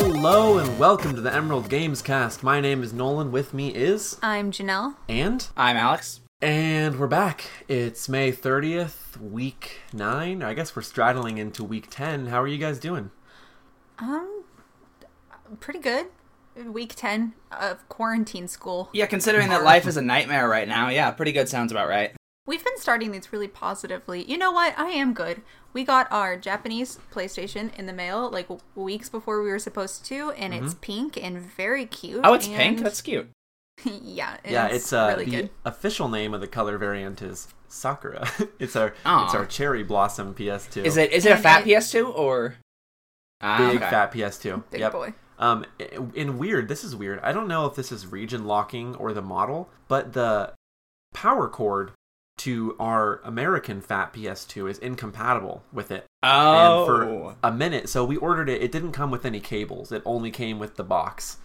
Hello and welcome to the Emerald Games Cast. My name is Nolan. With me is I'm Janelle. and I'm Alex. and we're back. It's May 30th, week 9. I guess we're straddling into week 10. How are you guys doing? Um, pretty good. Week 10 of quarantine school. Yeah, considering that life is a nightmare right now, yeah, pretty good sounds about right. We've been starting these really positively. You know what? I am good. We got our Japanese PlayStation in the mail like weeks before we were supposed to, and it's pink and very cute. Oh, it's and- pink? That's cute. yeah, yeah, it's uh, really the good. official name of the color variant is Sakura. it's our Aw. it's our cherry blossom PS2. Is it is it a fat it- PS2 or ah, big okay. fat PS2? Big yep. boy. Um, in weird, this is weird. I don't know if this is region locking or the model, but the power cord to our American fat PS2 is incompatible with it. Oh, And for a minute, so we ordered it. It didn't come with any cables. It only came with the box.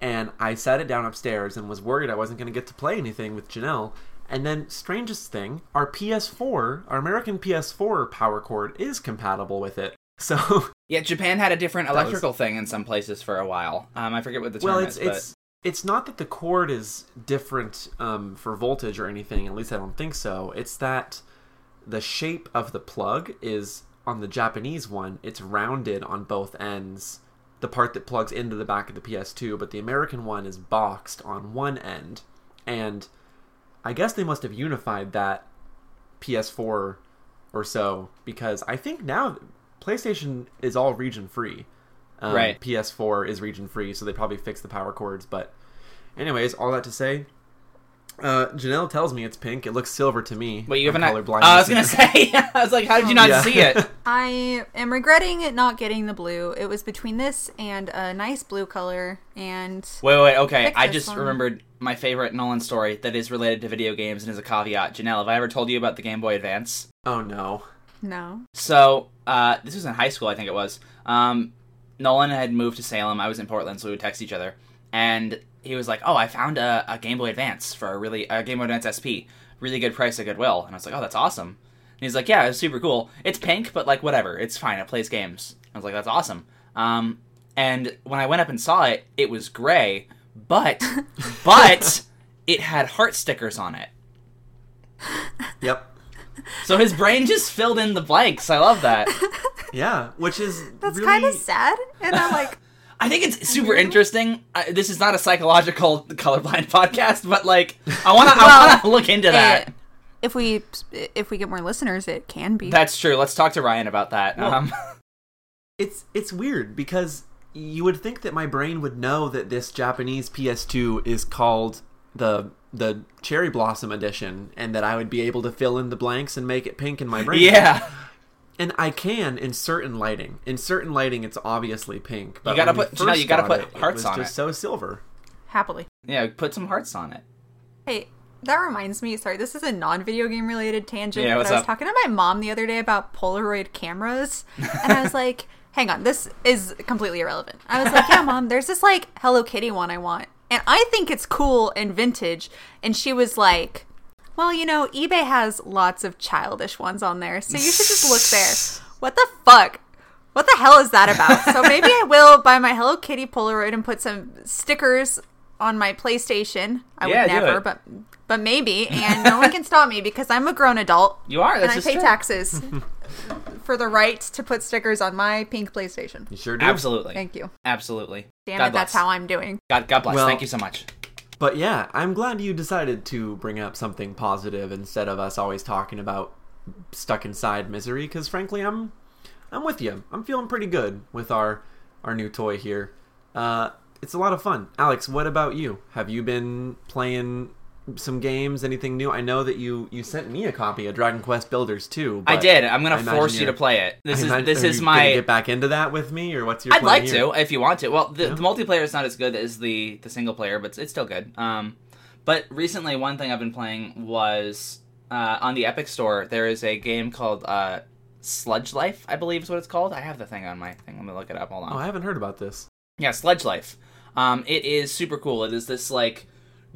And I set it down upstairs and was worried I wasn't going to get to play anything with Janelle. And then, strangest thing, our PS4, our American PS4 power cord is compatible with it. So yeah, Japan had a different That was- electrical thing in some places for a while. Um, I forget what the term well it's is, but it's it's not that the cord is different um, for voltage or anything at least i don't think so. It's that the shape of the plug is on the japanese one it's rounded on both ends. The part that plugs into the back of the ps2 but the american one is boxed on one end. And i guess they must have unified that ps4 or so because i think now playstation is all region free um, Right. PS4 is region free, so they probably fixed the power cords. But, anyways, all that to say, uh, Janelle tells me it's pink. It looks silver to me. wait, you I'm haven't. colorblind I was gonna say. I was like, how did you not Yeah. see it? I am regretting it not getting the blue. It was between this and a nice blue color, and Wait, wait, wait, okay. Pick I just one. remembered my favorite Nolan story that is related to video games and is a caveat. Janelle, have I ever told you about the Game Boy Advance? oh no. no. So, uh, this was in high school, I think it was. Um, Nolan had moved to Salem. I was in Portland, so we would text each other. And he was like, "Oh, I found a, a Game Boy Advance for a really a Game Boy Advance SP, really good price at Goodwill." And I was like, "Oh, that's awesome." And he's like, "Yeah, it's super cool. It's pink, but like whatever. It's fine. It plays games." I was like, "That's awesome." Um, and when I went up and saw it, it was gray, but but it had heart stickers on it. Yep. So his brain just filled in the blanks. I love that. Yeah, which is That's really kind of sad. And I'm like, I think it's super interesting. I, this is not a psychological colorblind podcast, but like, I want to. I Well, want to look into that. it- if we if we get more listeners, it can be. That's true. Let's talk to Ryan about that. Well- um, it's it's weird because you would think that my brain would know that this Japanese PS2 is called the the cherry blossom edition and that I would be able to fill in the blanks and make it pink in my brain. yeah, And I can in certain lighting. In certain lighting, it's obviously pink. But you gotta put- Janelle, first you gotta put it, hearts it was on just it. so silver. Happily. yeah. Put some hearts on it. Hey, that reminds me. Sorry, this is a non-video game related tangent. Yeah, but what's I was up? talking to my mom the other day about Polaroid cameras, and I was like, "Hang on, this is completely irrelevant." I was like, "Yeah, mom, there's this like Hello Kitty one I want, and I think it's cool and vintage." And she was like, "Well, you know, eBay has lots of childish ones on there, so you should just look there." What the fuck? What the hell is that about? So maybe I will buy my Hello Kitty Polaroid and put some stickers on my PlayStation. I Yeah, would never, but but maybe, and no one can stop me because I'm a grown adult. You are. and I pay true. taxes for the right to put stickers on my pink PlayStation. You sure do. Absolutely. Thank you. Absolutely. Damn God it, that's how I'm doing. God, God bless. Well- Thank you so much. But yeah, I'm glad you decided to bring up something positive instead of us always talking about stuck inside misery. Because frankly, I'm I'm with you. I'm feeling pretty good with our our new toy here. Uh, it's a lot of fun. Alex, what about you? Have you been playing some games? Anything new? I know that you you sent me a copy of Dragon Quest Builders 2. I did. I'm gonna force you to play it. This is this is my. get back into that with me, or what's your? I'd like here? to if you want to. Well, the, the multiplayer is not as good as the the single player, but it's, it's still good. Um, but recently, one thing I've been playing was uh, on the Epic Store. There is a game called uh, Sludge Life, I believe is what it's called. I have the thing on my thing. Let me look it up. Hold on. Oh, I haven't heard about this. Yeah, Sludge Life. Um, it is super cool. It is this like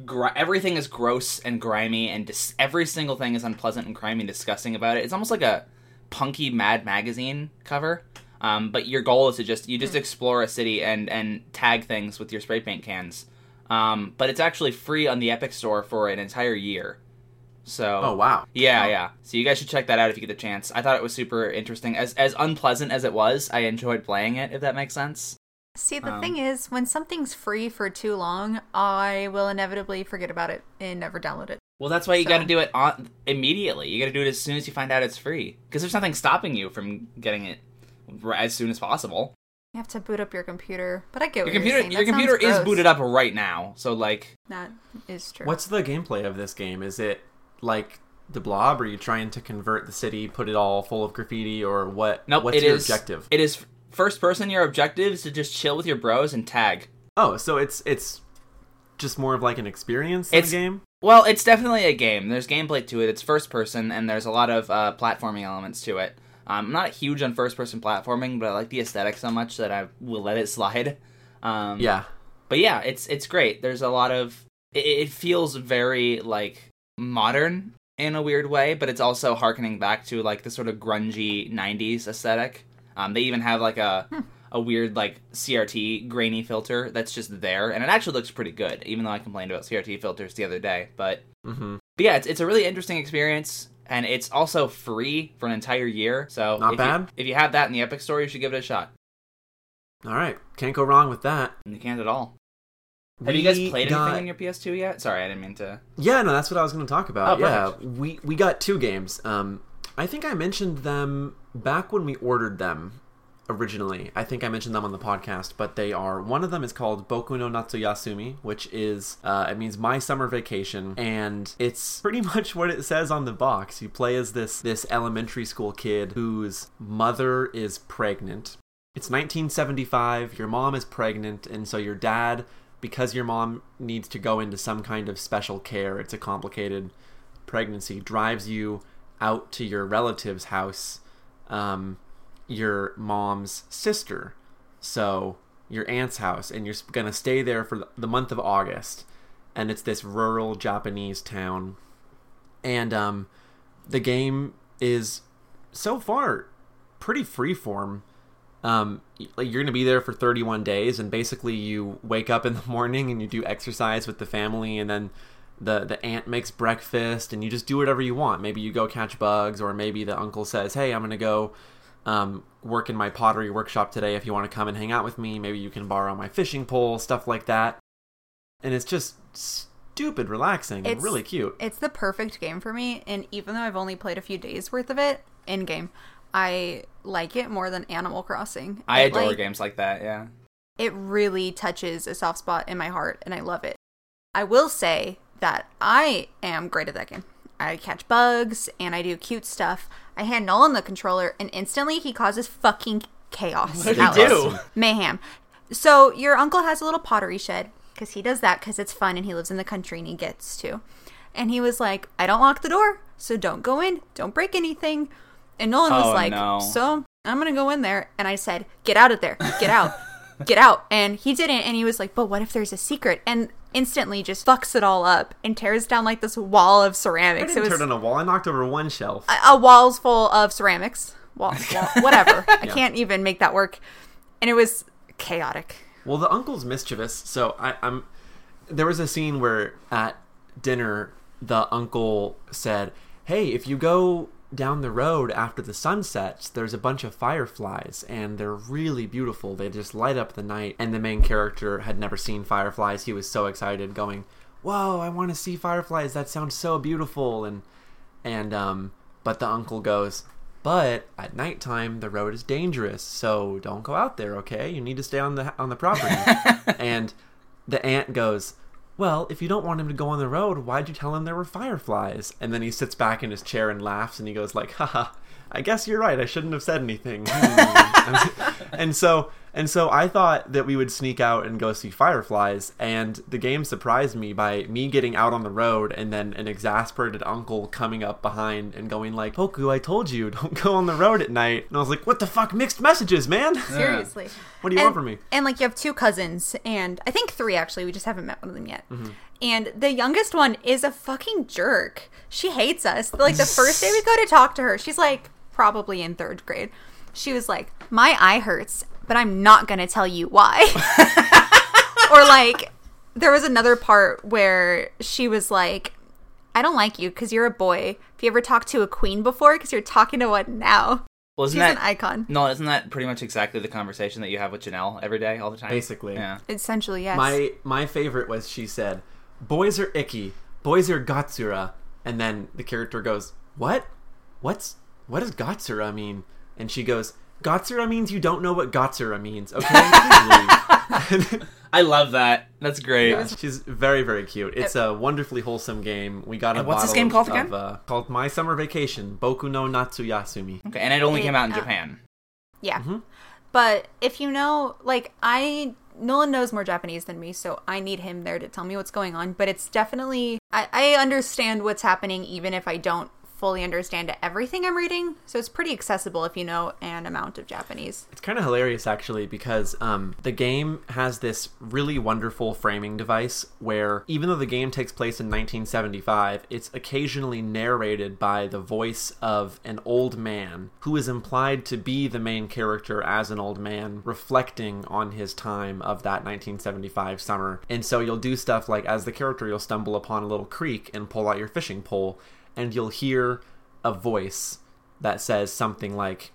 gr- everything is gross and grimy, and dis- every single thing is unpleasant and grimy and disgusting about it. It's almost like a punky Mad magazine cover. Um, but your goal is to just you just explore a city and and tag things with your spray paint cans. Um, but it's actually free on the Epic Store for an entire year. So Oh wow. yeah, yeah. So you guys should check that out if you get the chance. I thought it was super interesting. As as unpleasant as it was, I enjoyed playing it. If that makes sense. See, the Um, thing is, when something's free for too long, I will inevitably forget about it and never download it. Well, that's why you So- got to do it on immediately. You got to do it as soon as you find out it's free, because there's nothing stopping you from getting it r- as soon as possible. You have to boot up your computer, but I get Your computer, you're saying. your computer sounds is booted up right now. So like, That is true. What's the gameplay of this game? Is it like the blob? Are you trying to convert the city, put it all full of graffiti, or what? nope. What's it your is- objective? It is first person. Your objective is to just chill with your bros and tag. oh, so it's it's just more of like an experience than It's- a game. Well, it's definitely a game. There's gameplay to it. It's first person, and there's a lot of uh, platforming elements to it. Um, I'm not huge on first person platforming, but I like the aesthetic so much that I will let it slide. Um, Yeah. but yeah, it's it's great. There's a lot of it, it feels very like modern in a weird way, but it's also harkening back to like the sort of grungy '90s aesthetic. Um, they even have like a a weird like CRT grainy filter that's just there, and it actually looks pretty good. Even though I complained about CRT filters the other day, but, hmm but yeah, it's it's a really interesting experience. And it's also free for an entire year, so Not if bad. You, if you have that in the Epic Store, you should give it a shot. All right, can't go wrong with that. You can't at all. Have you guys played got- anything on your PS2 yet? Sorry, I didn't mean to. Yeah, no, that's what I was going to talk about. Oh, yeah, we we got two games. Um, I think I mentioned them back when we ordered them originally. I think I mentioned them on the podcast, but they are one of them is called Boku no Natsuyasumi, which is uh, it means my summer vacation, and it's pretty much what it says on the box. You play as this this elementary school kid whose mother is pregnant. It's 1975. Your mom is pregnant, and so your dad, because your mom needs to go into some kind of special care, it's a complicated pregnancy, drives you out to your relative's house, um, your mom's sister. So your aunt's house, and you're gonna stay there for the month of August. And it's this rural Japanese town, and um, the game is so far pretty freeform um, you're to be there for 31 days and basically you wake up in the morning and you do exercise with the family and then the the aunt makes breakfast and you just do whatever you want maybe you go catch bugs or maybe the uncle says hey i'm going to go um, work in my pottery workshop today if you want to come and hang out with me maybe you can borrow my fishing pole stuff like that and it's just stupid relaxing and really cute It's the perfect game for me, and even though I've only played a few days worth of it in game, I like it more than Animal Crossing. I It, adore like, games like that. Yeah. It really touches a soft spot in my heart, and I love it. I will say that I am great at that game. I catch bugs and I do cute stuff. I hand Nolan the controller, and instantly he causes fucking chaos. What he out do? Mayhem. So your uncle has a little pottery shed because he does that because it's fun and he lives in the country and he gets to. And he was like, I don't lock the door, so don't go in, don't break anything. And Nolan was Oh, like, no. so I'm gonna go in there. And I said, get out of there, get out, get out. And he didn't. And he was like, but what if there's a secret? And instantly just fucks it all up and tears down like this wall of I ceramics. didn't It was turn on a wall. I knocked over one shelf. a, a wall's full of ceramics. Wall, wall whatever. I can't even make that work. And it was chaotic. Well, the uncle's mischievous, so I, I'm. There was a scene where at dinner the uncle said, "Hey, if you go down the road after the sun sets, there's a bunch of fireflies, and they're really beautiful. They just light up the night." And the main character had never seen fireflies. He was so excited, going, "Whoa, I want to see fireflies! That sounds so beautiful!" And and um, but the uncle goes, but at nighttime the road is dangerous, so don't go out there. Okay, you need to stay on the on the property. and the aunt goes, well, if you don't want him to go on the road, why'd you tell him there were fireflies? And then he sits back in his chair and laughs, and he goes like, haha. I guess you're right. I shouldn't have said anything. Hmm. and so and so I thought that we would sneak out and go see fireflies, and the game surprised me by me getting out on the road and then an exasperated uncle coming up behind and going like, "Poku, I told you, don't go on the road at night." And I was like, "What the fuck? Mixed messages, man. Seriously. what do you and, want from me?" And like you have two cousins, and I think three actually. We just haven't met one of them yet. Mm-hmm. And the youngest one is a fucking jerk. She hates us. Like the first day we go to talk to her, she's like probably in third grade. she was like, "My eye hurts, but I'm not gonna tell you why." or like, there was another part where she was like, "I don't like you because you're a boy. Have you ever talked to a queen before? Because you're talking to one now." Well, isn't She's that an icon. no? Isn't that pretty much exactly the conversation that you have with Janelle every day, all the time? Basically. Yeah. Essentially, yes. My my favorite was she said, "Boys are icky. Boys are gatsura." And then the character goes, "What? What's what does gatsura mean?" And she goes, "Gatsura means you don't know what gatsura means." Okay. I love that. That's great. Yeah, she's very very cute. It's a wonderfully wholesome game. We got a what's this bottle game of- called again? uh, called My Summer Vacation, Boku no Natsuyasumi. Okay, and it only It, came out in uh, Japan. Yeah. Mm-hmm. But if you know, like, I, Nolan knows more Japanese than me, so I need him there to tell me what's going on. But it's definitely, I, I understand what's happening even if I don't fully understand everything I'm reading. So it's pretty accessible if you know an amount of Japanese. It's kind of hilarious actually because um, the game has this really wonderful framing device where even though the game takes place in 1975, it's occasionally narrated by the voice of an old man who is implied to be the main character as an old man reflecting on his time of that 1975 summer. And so you'll do stuff like as the character you'll stumble upon a little creek and pull out your fishing pole and you'll hear a voice that says something like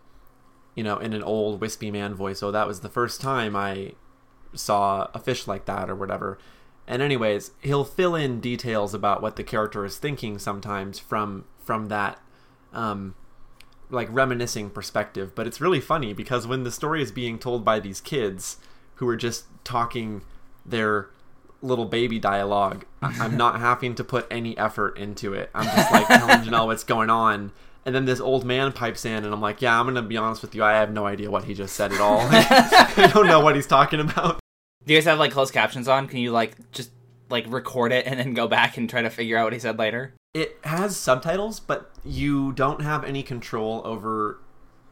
you know, in an old wispy man voice, oh, that was the first time I saw a fish like that or whatever. And anyways, he'll fill in details about what the character is thinking sometimes from from that um like reminiscing perspective, but it's really funny because when the story is being told by these kids who are just talking their little baby dialogue, I- I'm not having to put any effort into it. I'm just like telling Janelle what's going on. And then this old man pipes in, and I'm like, "Yeah, I'm gonna be honest with you. I have no idea what he just said at all. I don't know what he's talking about." Do you guys have like closed captions on? Can you like just like record it and then go back and try to figure out what he said later? It has subtitles, but you don't have any control over,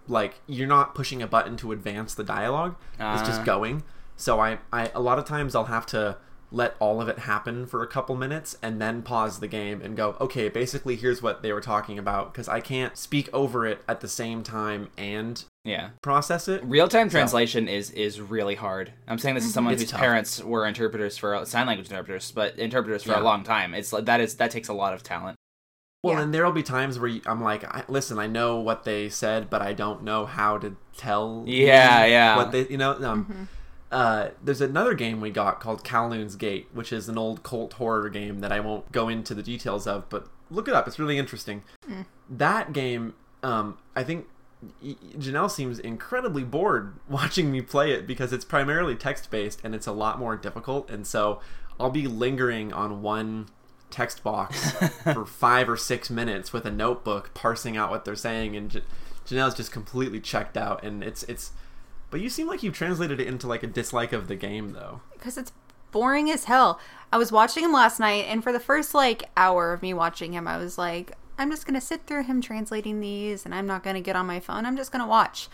like, you're not pushing a button to advance the dialogue. it's just Ah. going. So I, I, a lot of times I'll have to let all of it happen for a couple minutes and then pause the game and go, okay, basically here's what they were talking about because I can't speak over it at the same time and Yeah. process it. Real time translation is is really hard. I'm saying this is someone It's whose tough. parents were interpreters for sign language interpreters, but interpreters for Yeah. a long time. It's like that is that takes a lot of talent. Well, Yeah. and there'll be times where you, I'm like, I, listen, I know what they said, but I don't know how to tell. Yeah, yeah. What they, you know, um, uh, there's another game we got called Kowloon's Gate, which is an old cult horror game that I won't go into the details of, but look it up. It's really interesting. That game, um, I think Janelle seems incredibly bored watching me play it because it's primarily text based and it's a lot more difficult. And so I'll be lingering on one text box for five or six minutes with a notebook parsing out what they're saying, and J- Janelle's just completely checked out. And it's it's. But you seem like you've translated it into like a dislike of the game, though. because it's boring as hell. I was watching him last night, and for the first like hour of me watching him, I was like, I'm just gonna sit through him translating these, and I'm not gonna get on my phone. I'm just gonna watch.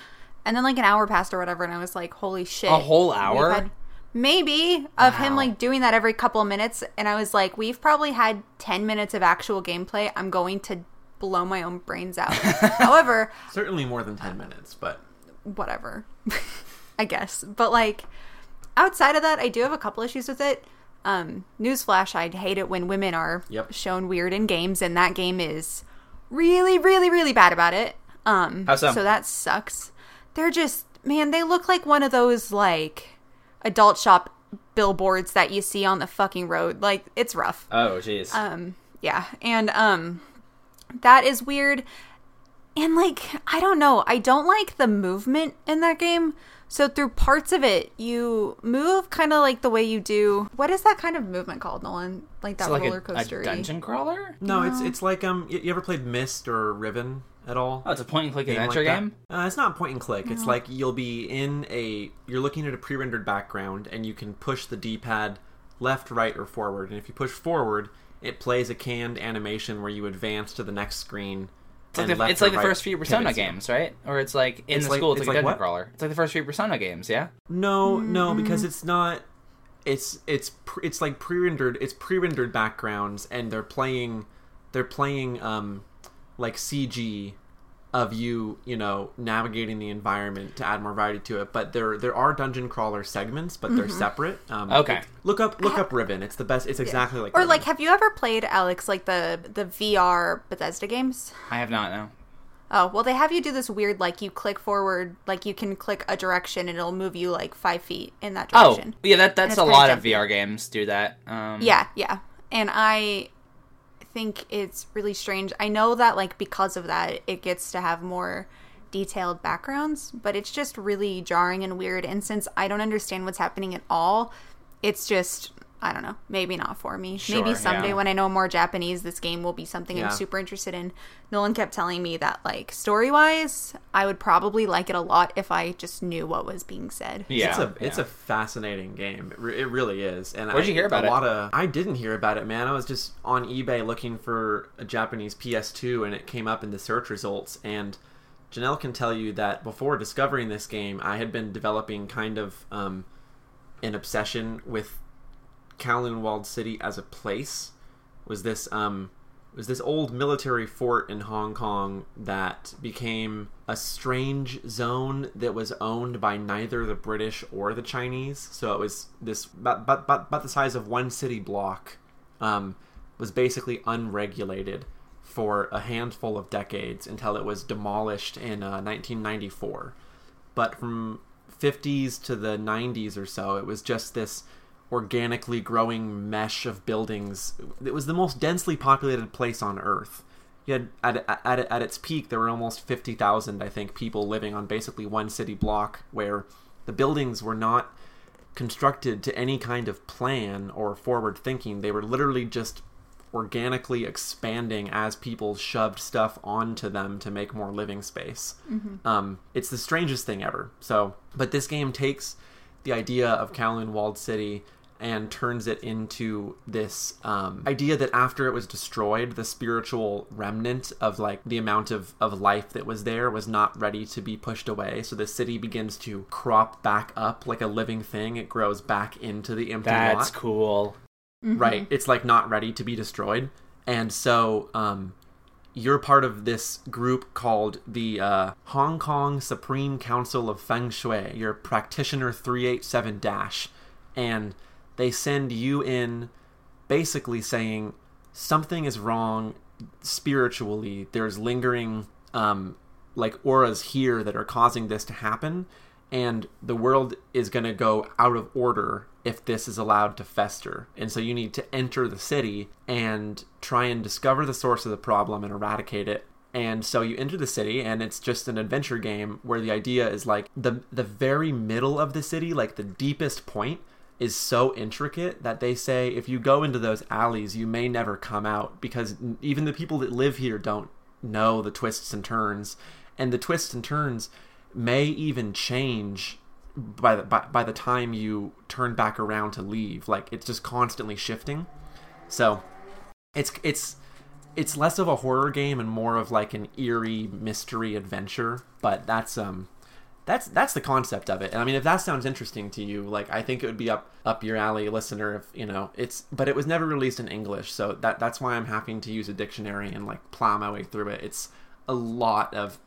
And then like an hour passed or whatever, and I was like, holy shit! A whole hour? had- maybe of him like doing that every couple of minutes, and I was like, we've probably had ten minutes of actual gameplay. I'm going to blow my own brains out. However, Certainly more than ten minutes, but whatever. I guess. But like outside of that, I do have a couple issues with it. Um newsflash, I'd hate it when women are Yep. shown weird in games and that game is really really really bad about it. Um How so? so that sucks. They're just man, they look like one of those like adult shop billboards that you see on the fucking road. Like it's rough. Oh, jeez. Um, yeah, and um, that is weird. And like, I don't know, I don't like the movement in that game. So through parts of it, you move kind of like the way you do. What is that kind of movement called, Nolan? Like that It's like roller coaster. a dungeon crawler? no, it's it's like um, y- you ever played Myst or Riven at all? Oh, it's a point and click Game adventure like game. Uh, it's not point and click. It's like you'll be in a you're looking at a pre-rendered background and you can push the D-pad left, right, or forward. And if you push forward, it plays a canned animation where you advance to the next screen. It's like the, it's like the first few Persona pivots games, right? Or it's like in It's the like- school, it's, it's like, like a dungeon what? crawler. It's like the first few Persona games, yeah. No, no, because it's not. It's it's pr- it's like pre-rendered. It's pre-rendered backgrounds, and they're playing, they're playing um, like CG of you, you know, navigating the environment to add more variety to it. But there there are dungeon crawler segments, but they're separate. Um, Okay. look up look up Ribbon. It's the best. It's exactly like Or Riven. like, have you ever played Alex like the the VR Bethesda games? I have not no. Oh well, they have you do this weird like you click forward, like you can click a direction and it'll move you like five feet in that direction. Oh, yeah, that that's a lot of. VR games do that. Um, Yeah, yeah. And I think it's really strange. I know that like because of that it gets to have more detailed backgrounds, but it's just really jarring and weird and since I don't understand what's happening at all, it's just I don't know, maybe not for me. maybe someday yeah. when I know more Japanese, this game will be something Yeah. I'm super interested in. Nolan kept telling me that like story-wise, I would probably like it a lot if I just knew what was being said. Yeah. it's a it's a fascinating game. It, re- it really is. And Where'd I- you hear about a it? lot of I didn't hear about it, man. I was just on eBay looking for a Japanese PS2, and it came up in the search results. And Janelle can tell you that before discovering this game, I had been developing kind of um, an obsession with Kowloon Walled City as a place. Was this um was this old military fort in Hong Kong that became a strange zone that was owned by neither the British or the Chinese. So it was this about, about, about the size of one city block, um, was basically unregulated for a handful of decades until it was demolished in uh, 1994. But from 50s to the 90s or so, it was just this organically growing mesh of buildings. It was the most densely populated place on Earth. You had at, at, at its peak, there were almost 50,000, I think, people living on basically one city block where the buildings were not constructed to any kind of plan or forward thinking. They were literally just organically expanding as people shoved stuff onto them to make more living space. Um, it's the strangest thing ever. So, but this game takes the idea of Kowloon Walled City and turns it into this um, idea that after it was destroyed, the spiritual remnant of like the amount of, of life that was there was not ready to be pushed away. So the city begins to crop back up like a living thing. It grows back into the empty That's lot That's cool. right it's like not ready to be destroyed and so um you're part of this group called the uh, Hong Kong Supreme Council of Feng Shui. You're practitioner 387 dash, and they send you in basically saying something is wrong spiritually. There's lingering um, like auras here that are causing this to happen, and the world is going to go out of order if this is allowed to fester. And so you need to enter the city and try and discover the source of the problem and eradicate it. And so you enter the city and it's just an adventure game where the idea is like the the very middle of the city, like the deepest point is so intricate that they say if you go into those alleys you may never come out because even the people that live here don't know the twists and turns. And the twists and turns may even change by the by, by the time you turn back around to leave. Like it's just constantly shifting. So it's it's it's less of a horror game and more of like an eerie mystery adventure but that's um that's that's the concept of it and i mean if that sounds interesting to you like i think it would be up up your alley listener if you know it's but it was never released in english so that that's why i'm having to use a dictionary and like plow my way through it it's a lot of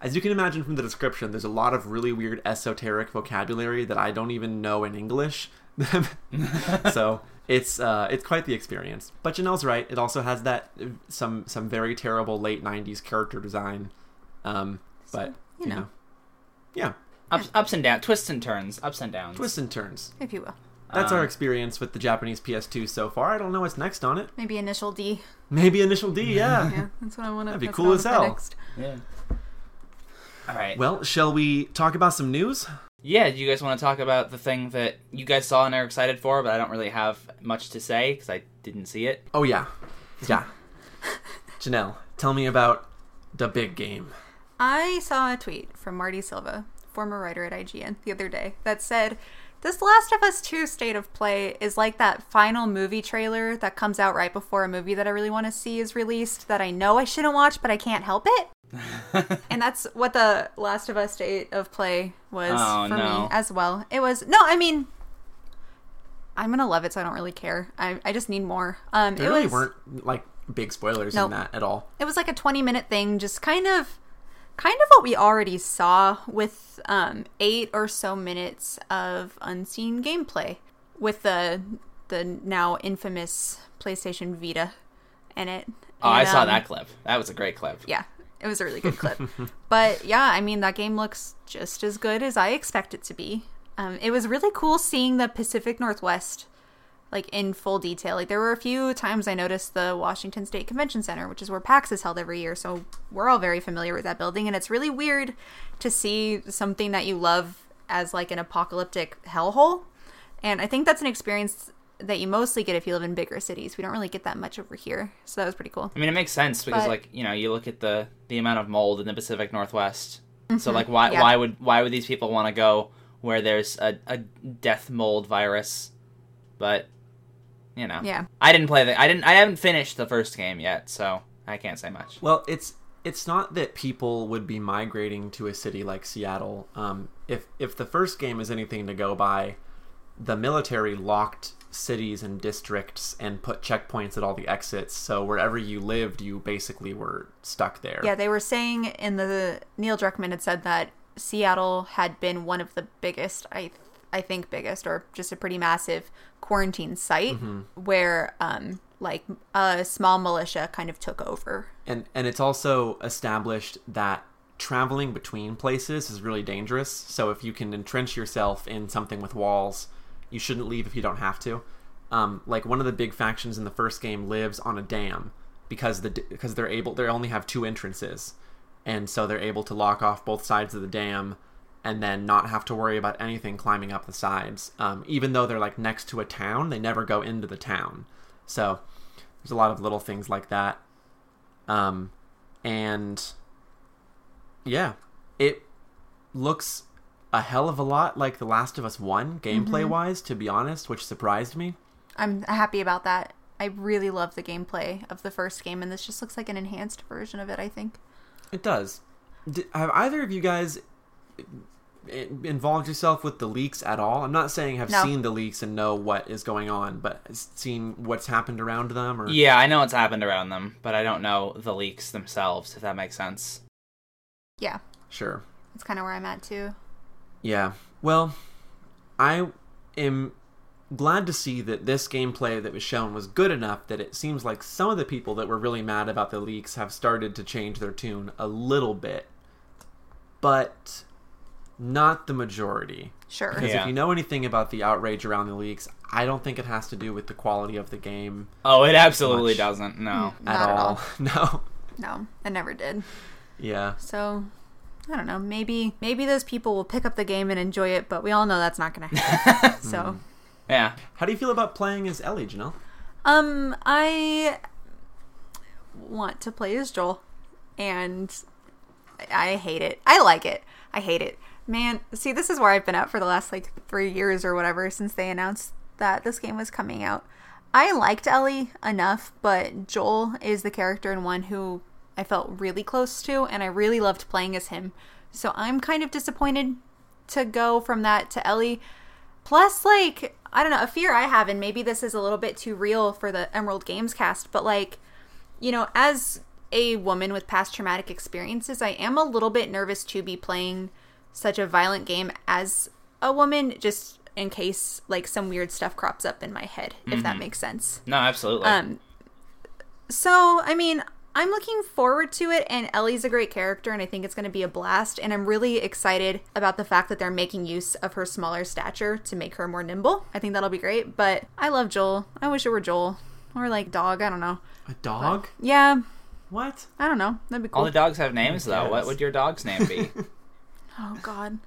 as you can imagine from the description there's a lot of really weird esoteric vocabulary that i don't even know in english so it's uh, it's quite the experience. But Janelle's right; it also has that some some very terrible late '90s character design. Um, but you you know. know, yeah, Ups, ups and downs, twists and turns, ups and downs. twists and turns. If you will. That's our Um, experience with the Japanese PS2 so far. I don't know what's next on it. Maybe initial D. Maybe Initial D. Yeah. Yeah, that's what I want to. That'd be cool as hell. Next. Yeah. All right. Well, shall we talk about some news? yeah. Do you guys want to talk about the thing that you guys saw and are excited for, but I don't really have much to say because I didn't see it. Oh yeah, yeah. Janelle, tell me about the big game. I saw a tweet from Marty Sliva, former writer at IGN, the other day that said, This Last of Us 2 state of play is like that final movie trailer that comes out right before a movie that I really want to see is released that I know I shouldn't watch, but I can't help it. and that's what the Last of Us state of play was Oh, for no. me as well. It was, no, I mean, I'm going to love it, so I don't really care. I, I just need more. Um, There it really was, weren't like big spoilers Nope. in that at all. it was like a 20 minute thing, just kind of kind of what we already saw with um, eight or so minutes of unseen gameplay with the the now infamous PlayStation Vita in it. Oh, I And, saw um, that clip. That was a great clip. Yeah, it was a really good clip. but yeah, I mean that game looks just as good as I expect it to be. Um, it was really cool seeing the Pacific Northwest like in full detail. Like there were a few times I noticed the Washington State Convention Center, which is where PAX is held every year. So we're all very familiar with that building, and it's really weird to see something that you love as like an apocalyptic hellhole. And I think that's an experience that you mostly get if you live in bigger cities. We don't really get that much over here, so that was pretty cool. I mean, it makes sense because, But- like, you know, you look at the the amount of mold in the Pacific Northwest. So, like, why Mm-hmm. yeah. why would why would these people want to go where there's a, a death mold virus? But you know, Yeah. I didn't play the I didn't I haven't finished the first game yet, so I can't say much. Well, it's it's not that people would be migrating to a city like Seattle. Um, if if the first game is anything to go by, the military locked cities and districts and put checkpoints at all the exits. So wherever you lived, you basically were stuck there. Yeah, they were saying in the Neil Druckmann had said that Seattle had been one of the biggest, I I think biggest, or just a pretty massive quarantine site where um like a small militia kind of took over. and and it's also established that traveling between places is really dangerous. So if you can entrench yourself in something with walls, you shouldn't leave if you don't have to. Um, like one of the big factions in the first game lives on a dam because the because they're able they only have two entrances, and so they're able to lock off both sides of the dam and then not have to worry about anything climbing up the sides. Um, even though they're like next to a town, they never go into the town. So there's a lot of little things like that. Um, and yeah, it looks a hell of a lot like The Last of Us 1 gameplay wise, to be honest, which surprised me. I'm happy about that. I really love the gameplay of the first game, and this just looks like an enhanced version of it. I think. It does. D have either of you guys involved yourself with the leaks at all? I'm not saying have No. seen the leaks and know what is going on, but seen what's happened around them or Yeah, I know what's happened around them, but I don't know the leaks themselves. If that makes sense. Yeah, sure. that's kind of where I'm at too. Yeah. Well, I am glad to see that this gameplay that was shown was good enough that it seems like some of the people that were really mad about the leaks have started to change their tune a little bit. But not the majority. Sure. Because Yeah. if you know anything about the outrage around the leaks, I don't think it has to do with the quality of the game Oh, it absolutely doesn't. No. Not at at all. all. no. No, it never did. Yeah. So I don't know. Maybe maybe those people will pick up the game and enjoy it, but we all know that's not going to happen. so, Yeah. How do you feel about playing as Ellie, Janelle? um, I want to play as Joel, and I hate it. I like it. I hate it. Man, see, this is where I've been at for the last like three years or whatever since they announced that this game was coming out. I liked Ellie enough, but Joel is the character and one who I felt really close to, and I really loved playing as him. So I'm kind of disappointed to go from that to Ellie. Plus, like, I don't know, a fear I have, and maybe this is a little bit too real for the Emerald Games cast, but like, you know, as a woman with past traumatic experiences, I am a little bit nervous to be playing such a violent game as a woman, just in case like some weird stuff crops up in my head, if that makes sense. No, absolutely. Um, so I mean, I'm looking forward to it, and Ellie's a great character, and I think it's going to be a blast. And I'm really excited about the fact that they're making use of her smaller stature to make her more nimble. I think that'll be great. But I love Joel. I wish it were Joel or like dog. I don't know. A dog? Yeah, What? I don't know. That'd be cool. All the dogs have names, though. What would your dog's name be? oh God.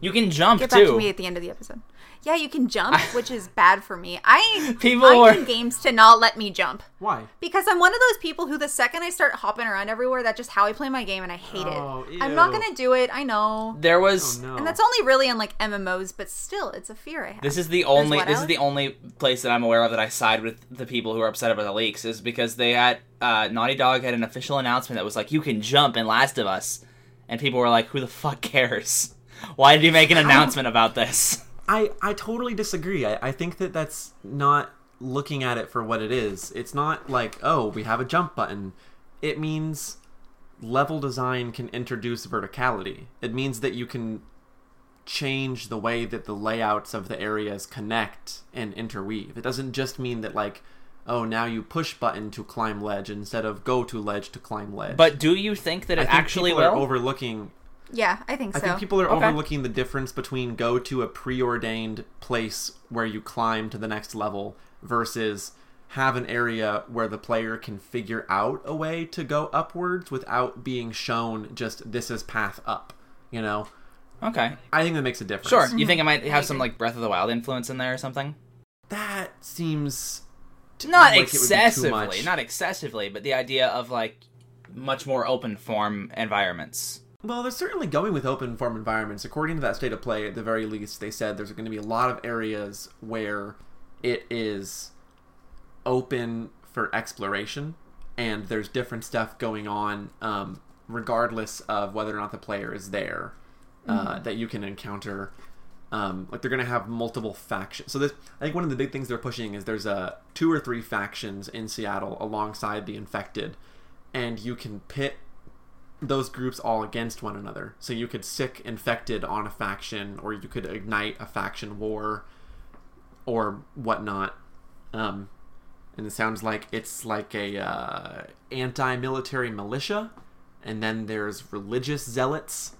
you can jump Get back to me at the end of the episode. Yeah, you can jump, which is bad for me. I People I'm were- in games to not let me jump. Why? Because I'm one of those people who, the second I start hopping around everywhere, that's just how I play my game, and I hate Oh, it. I'm not gonna do it. I know, There was. Oh no. and that's only really in like MMOs, but still, it's a fear I have. This is the only. what, This is the only place that I'm aware of that I side with the people who are upset about the leaks is because they had uh, Naughty Dog had an official announcement that was like, "You can jump in Last of Us," and people were like, "Who the fuck cares? Why did you make an announcement about this?" I, I totally disagree. I, I think that that's not looking at it for what it is. It's not like, oh, we have a jump button. It means level design can introduce verticality. It means that you can change the way that the layouts of the areas connect and interweave. It doesn't just mean that like oh now you push button to climb ledge instead of go to ledge to climb ledge. But do you think that it I it think actually people will? are overlooking Yeah, I think so. I think people are Okay. overlooking the difference between go to a preordained place where you climb to the next level versus have an area where the player can figure out a way to go upwards without being shown just this is path up, you know? okay. I think that makes a difference. Sure. You mm-hmm. think it might have some like Breath of the Wild influence in there or something? That seems to- Not like it would be too excessively, much. not excessively, but the idea of like much more open form environments. Well, they're certainly going with open form environments. According to that state of play, at the very least, they said there's going to be a lot of areas where it is open for exploration, and there's different stuff going on, um, regardless of whether or not the player is there, uh, that you can encounter. Um, like they're going to have multiple factions. So this, I think one of the big things they're pushing is there's a two or three factions in Seattle alongside the infected, and you can pit those groups all against one another. So you could sick infected on a faction, or you could ignite a faction war, or whatnot. Um, and it sounds like it's like a uh, anti-military militia, and then there's religious zealots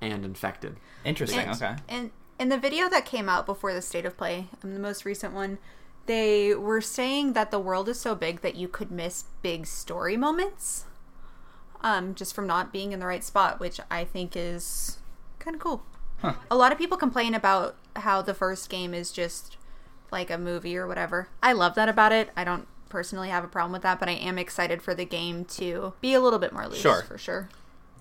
and infected. Interesting. And, okay. and in the video that came out before the state of play, um, the most recent one, they were saying that the world is so big that you could miss big story moments, um, just from not being in the right spot, which I think is kind of cool. Huh. A lot of people complain about how the first game is just like a movie or whatever. I love that about it. I don't personally have a problem with that, but I am excited for the game to be a little bit more loose Sure. for sure.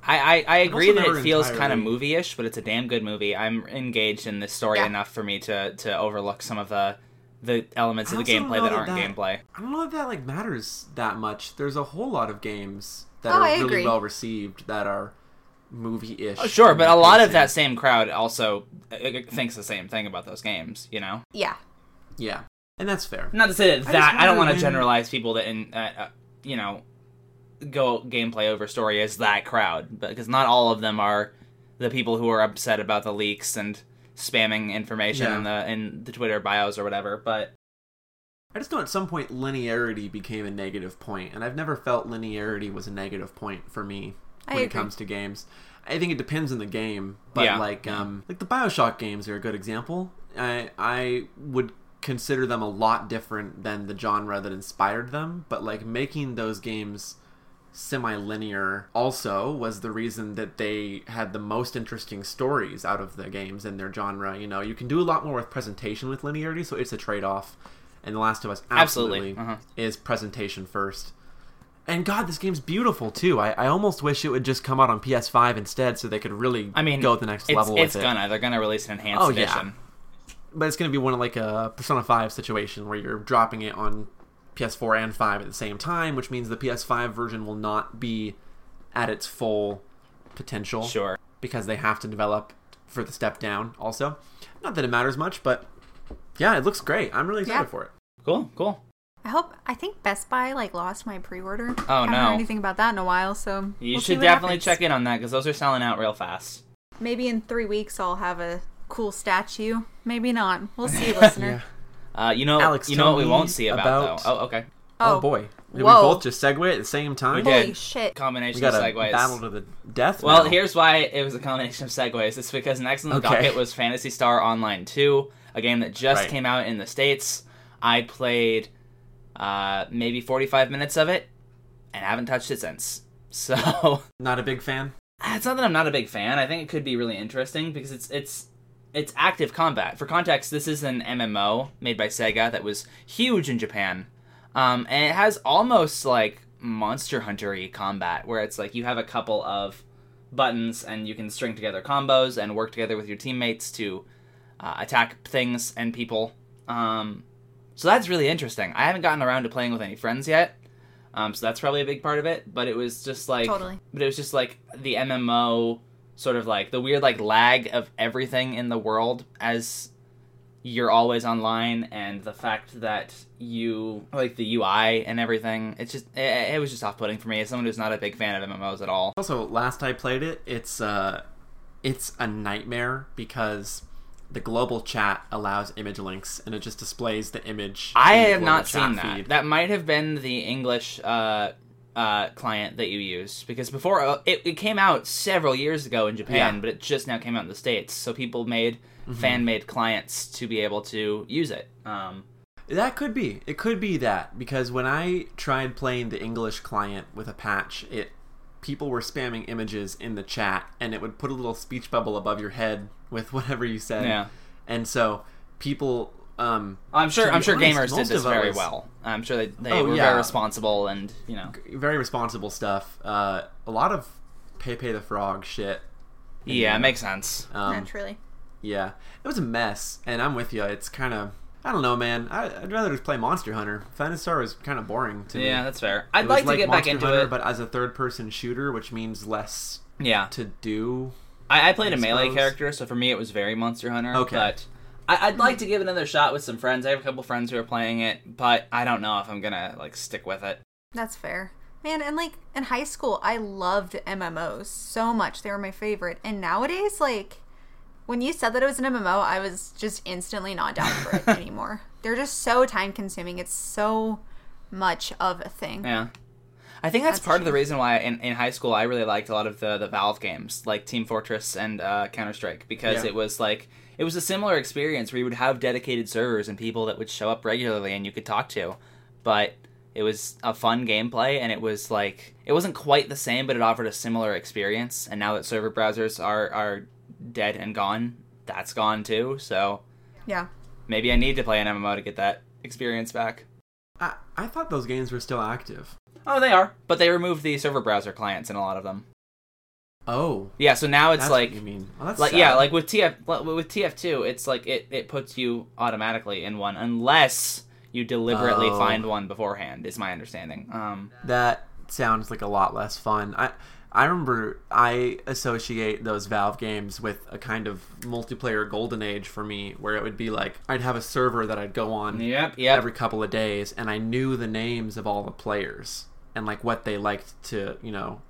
I, I, I agree that it feels kind of entirely- movie-ish, but it's a damn good movie. I'm engaged in this story Yeah. enough for me to, to overlook some of the the elements of the gameplay that that aren't that- gameplay. I don't know if that like matters that much. There's a whole lot of games that Oh, are I really agree. well received that are movie-ish. Oh, sure, but a lot of that same crowd also uh, thinks the same thing about those games. You know, Yeah. Yeah, and that's fair. not to say that just that I don't want to when- generalize people that in uh, uh, you know go gameplay over story is that crowd, but because not all of them are the people who are upset about the leaks and spamming information Yeah. in the in the Twitter bios or whatever. But I just know at some point linearity became a negative point, and I've never felt linearity was a negative point for me I when it agree. comes to games. I think it depends on the game, but Yeah. like um, like the Bioshock games are a good example. I I would consider them a lot different than the genre that inspired them, but like making those games semi-linear also was the reason that they had the most interesting stories out of the games in their genre. You know, you can do a lot more with presentation with linearity, so it's a trade-off. And The Last of Us Absolutely. absolutely, Uh-huh. is presentation first. And God, this game's beautiful too. I, I almost wish it would just come out on PS5 instead, so they could really I mean, go the next it's, level it's with it. gonna they're gonna release an enhanced Oh, yeah. edition. But it's to be one of like a Persona 5 situation where you're dropping it on PS4 and 5 at the same time, which means the PS5 version will not be at its full potential Sure. because they have to develop for the step down also. Not that it matters much, but yeah, it looks great. I'm really excited Yeah. for it. Cool. Cool. I hope. I think Best Buy like lost my pre-order. Oh, I Haven't no. heard anything about that in a while, so You we'll see should what definitely happens. check in on that because those are selling out real fast. Maybe in three weeks I'll have a cool statue. Maybe not. We'll see, listener. Uh, you know, Alex, you know what we won't see about, about- though. Oh, okay. Oh, Oh, boy. Did Whoa. we both just segue at the same time? We did. Holy shit! Combination We got of a segues. battle to the death. Well, now. here's why it was a combination of segues. It's because next on the Okay. docket was Phantasy Star Online 2, a game that just Right. came out in the States. I played uh, maybe 45 minutes of it and haven't touched it since. So not a big fan. it's not that I'm not a big fan. I think it could be really interesting because it's it's it's active combat. For context, this is an MMO made by Sega that was huge in Japan, um, and it has almost like Monster Hunter-y combat, where it's like you have a couple of buttons and you can string together combos and work together with your teammates to uh, attack things and people. Um, so that's really interesting. I haven't gotten around to playing with any friends yet. Um, so that's probably a big part of it, but it was just like Totally. but it was just like the MMO sort of like the weird like lag of everything in the world as you're always online and the fact that you like the UI and everything. It's just it, it was just off putting for me as someone who's not a big fan of MMOs at all. Also, last I played it, it's uh, it's a nightmare because the global chat allows image links and it just displays the image. I have not seen that. feed. That might have been the English uh, uh, client that you use because before uh, it, it came out several years ago in Japan, Yeah. Mm-hmm. but it just now came out in the states. So people made fan made clients to be able to use it. Um, That could be. It could be that because when I tried playing the English client with a patch, it people were spamming images in the chat and it would put a little speech bubble above your head with whatever you said. Yeah. And so people um I'm sure. I'm sure honest, gamers did this very was- well. I'm sure they, they Oh, were yeah. very responsible and you know. very responsible stuff. Uh a lot of Pepe the Frog shit. Yeah, it makes sense. Um Naturally. yeah. It was a mess and I'm with you. It's kind of I don't know, man. I, I'd rather just play Monster Hunter. Phantasy Star was kind of boring to me. Yeah, that's fair. I'd was like to get back Monster into Hunter, it. but as a third-person shooter, which means less yeah, to do. I, I played a I melee character, so for me it was very Monster Hunter. Okay. But I, I'd like to give another shot with some friends. I have a couple friends who are playing it, but I don't know if I'm gonna like stick with it. That's fair. Man, and like in high school, I loved MMOs so much. They were my favorite. And nowadays, like, when you said that it was an MMO, I was just instantly not down for it anymore. They're just so time consuming. It's so much of a thing. Yeah. I think that's, That's part of the reason why in, in high school I really liked a lot of the, the Valve games, like Team Fortress and uh, Counter Strike, because Yeah. it was like it was a similar experience where you would have dedicated servers and people that would show up regularly and you could talk to. But it was a fun gameplay and it was like it wasn't quite the same, but it offered a similar experience. And now that server browsers are are dead and gone, that's gone too. So Yeah. maybe I need to play an MMO to get that experience back. I, I thought those games were still active. Oh, they are, but they removed the server browser clients in a lot of them. Oh, Yeah, so now it's that's like what you mean. Well, that's like sad. yeah, like with TF with TF2, it's like it it puts you automatically in one unless you deliberately Oh. find one beforehand. Is my understanding. Um, that sounds like a lot less fun. I I remember I associate those Valve games with a kind of multiplayer golden age for me, where it would be like I'd have a server that I'd go on yep, yep. every couple of days, and I knew the names of all the players and like what they liked to, you know,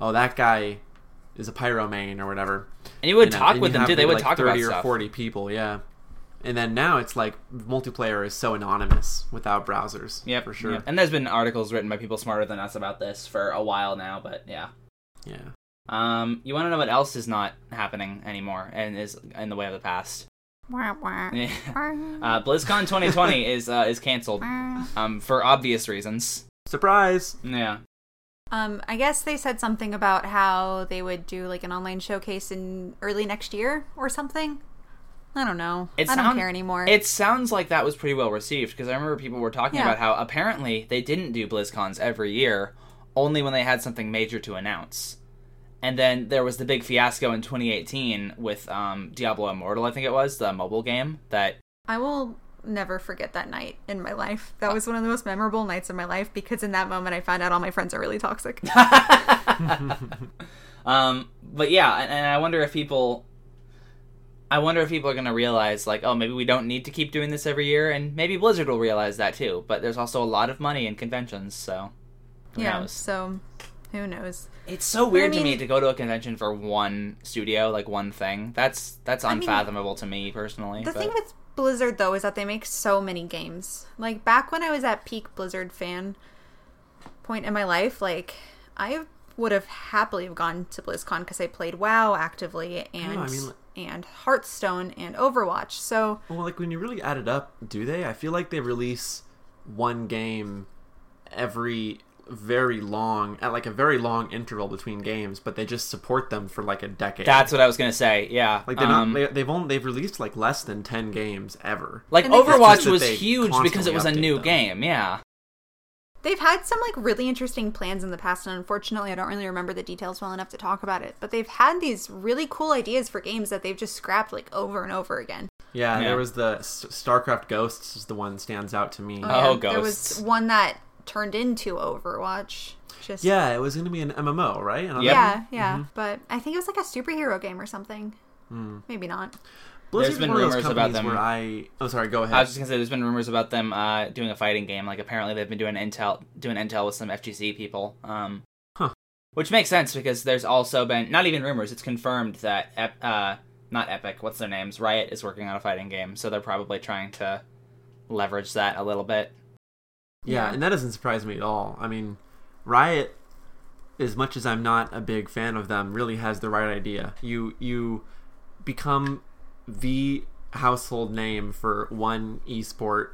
oh that guy is a pyromane or whatever. and you would you know, talk and with them too. They would like talk about 30 or stuff. 40 people, yeah. And then now it's like multiplayer is so anonymous without browsers. Yeah, for sure. yep. And there's been articles written by people smarter than us about this for a while now, but yeah. Yeah. Um, you want to know what else is not happening anymore and is in the way of the past? Wah, wah. Yeah. Wah, Uh, BlizzCon 2020 is uh, is canceled um, for obvious reasons. Surprise! Yeah. Um, I guess they said something about how they would do like an online showcase in early next year or something. I don't know. It I don't sound- care anymore. It sounds like that was pretty well received because I remember people were talking Yeah. about how apparently they didn't do BlizzCons every year, only when they had something major to announce. And then there was the big fiasco in 2018 with um, Diablo Immortal, I think it was, the mobile game that I will never forget that night in my life. That was one of the most memorable nights of my life because in that moment I found out all my friends are really toxic. um, but yeah, and, and I wonder if people, I wonder if people are going to realize like, oh, maybe we don't need to keep doing this every year, and maybe Blizzard will realize that too. But there's also a lot of money in conventions, so who yeah, knows? so who knows? It's so weird to me to go to a convention for one studio, like one thing. That's that's I mean, unfathomable to me personally. The but- thing with Blizzard though is that they make so many games. Like back when I was at peak Blizzard fan point in my life, like I would have happily have gone to BlizzCon because I played WoW actively and I mean, and Hearthstone and Overwatch. So Well, like when you really add it up, do they? I feel like they release one game every very long at like a very long interval between games, but they just support them for like a decade. that's what I was gonna say. Yeah, like they're um, not. They, they've only they've released like less than ten games ever. like And Overwatch was huge because it was a new them. game. Yeah, they've had some like really interesting plans in the past and unfortunately I don't really remember the details well enough to talk about it. But they've had these really cool ideas for games that they've just scrapped like over and over again. Yeah, Yeah. there was the S- StarCraft Ghosts is the one that stands out to me. Oh, yeah. There Ghosts. was one that turned into Overwatch. Just Yeah, it was going to be an MMO, right? Another Yep. Yeah, yeah. But I think it was like a superhero game or something. Hmm. Maybe not. Blizzard's been one of rumors about companies them- Where I oh sorry, go ahead. I was just gonna say, there's been rumors about them uh, doing a fighting game. Like apparently they've been doing intel, doing intel with some FGC people. Um, Huh. Which makes sense because there's also been not even rumors. It's confirmed that Ep- uh, not Epic. What's their names? Riot is working on a fighting game, so they're probably trying to leverage that a little bit. Yeah, Yeah. and that doesn't surprise me at all. I mean, Riot, as much as I'm not a big fan of them, really has the right idea. You you become the household name for one esport.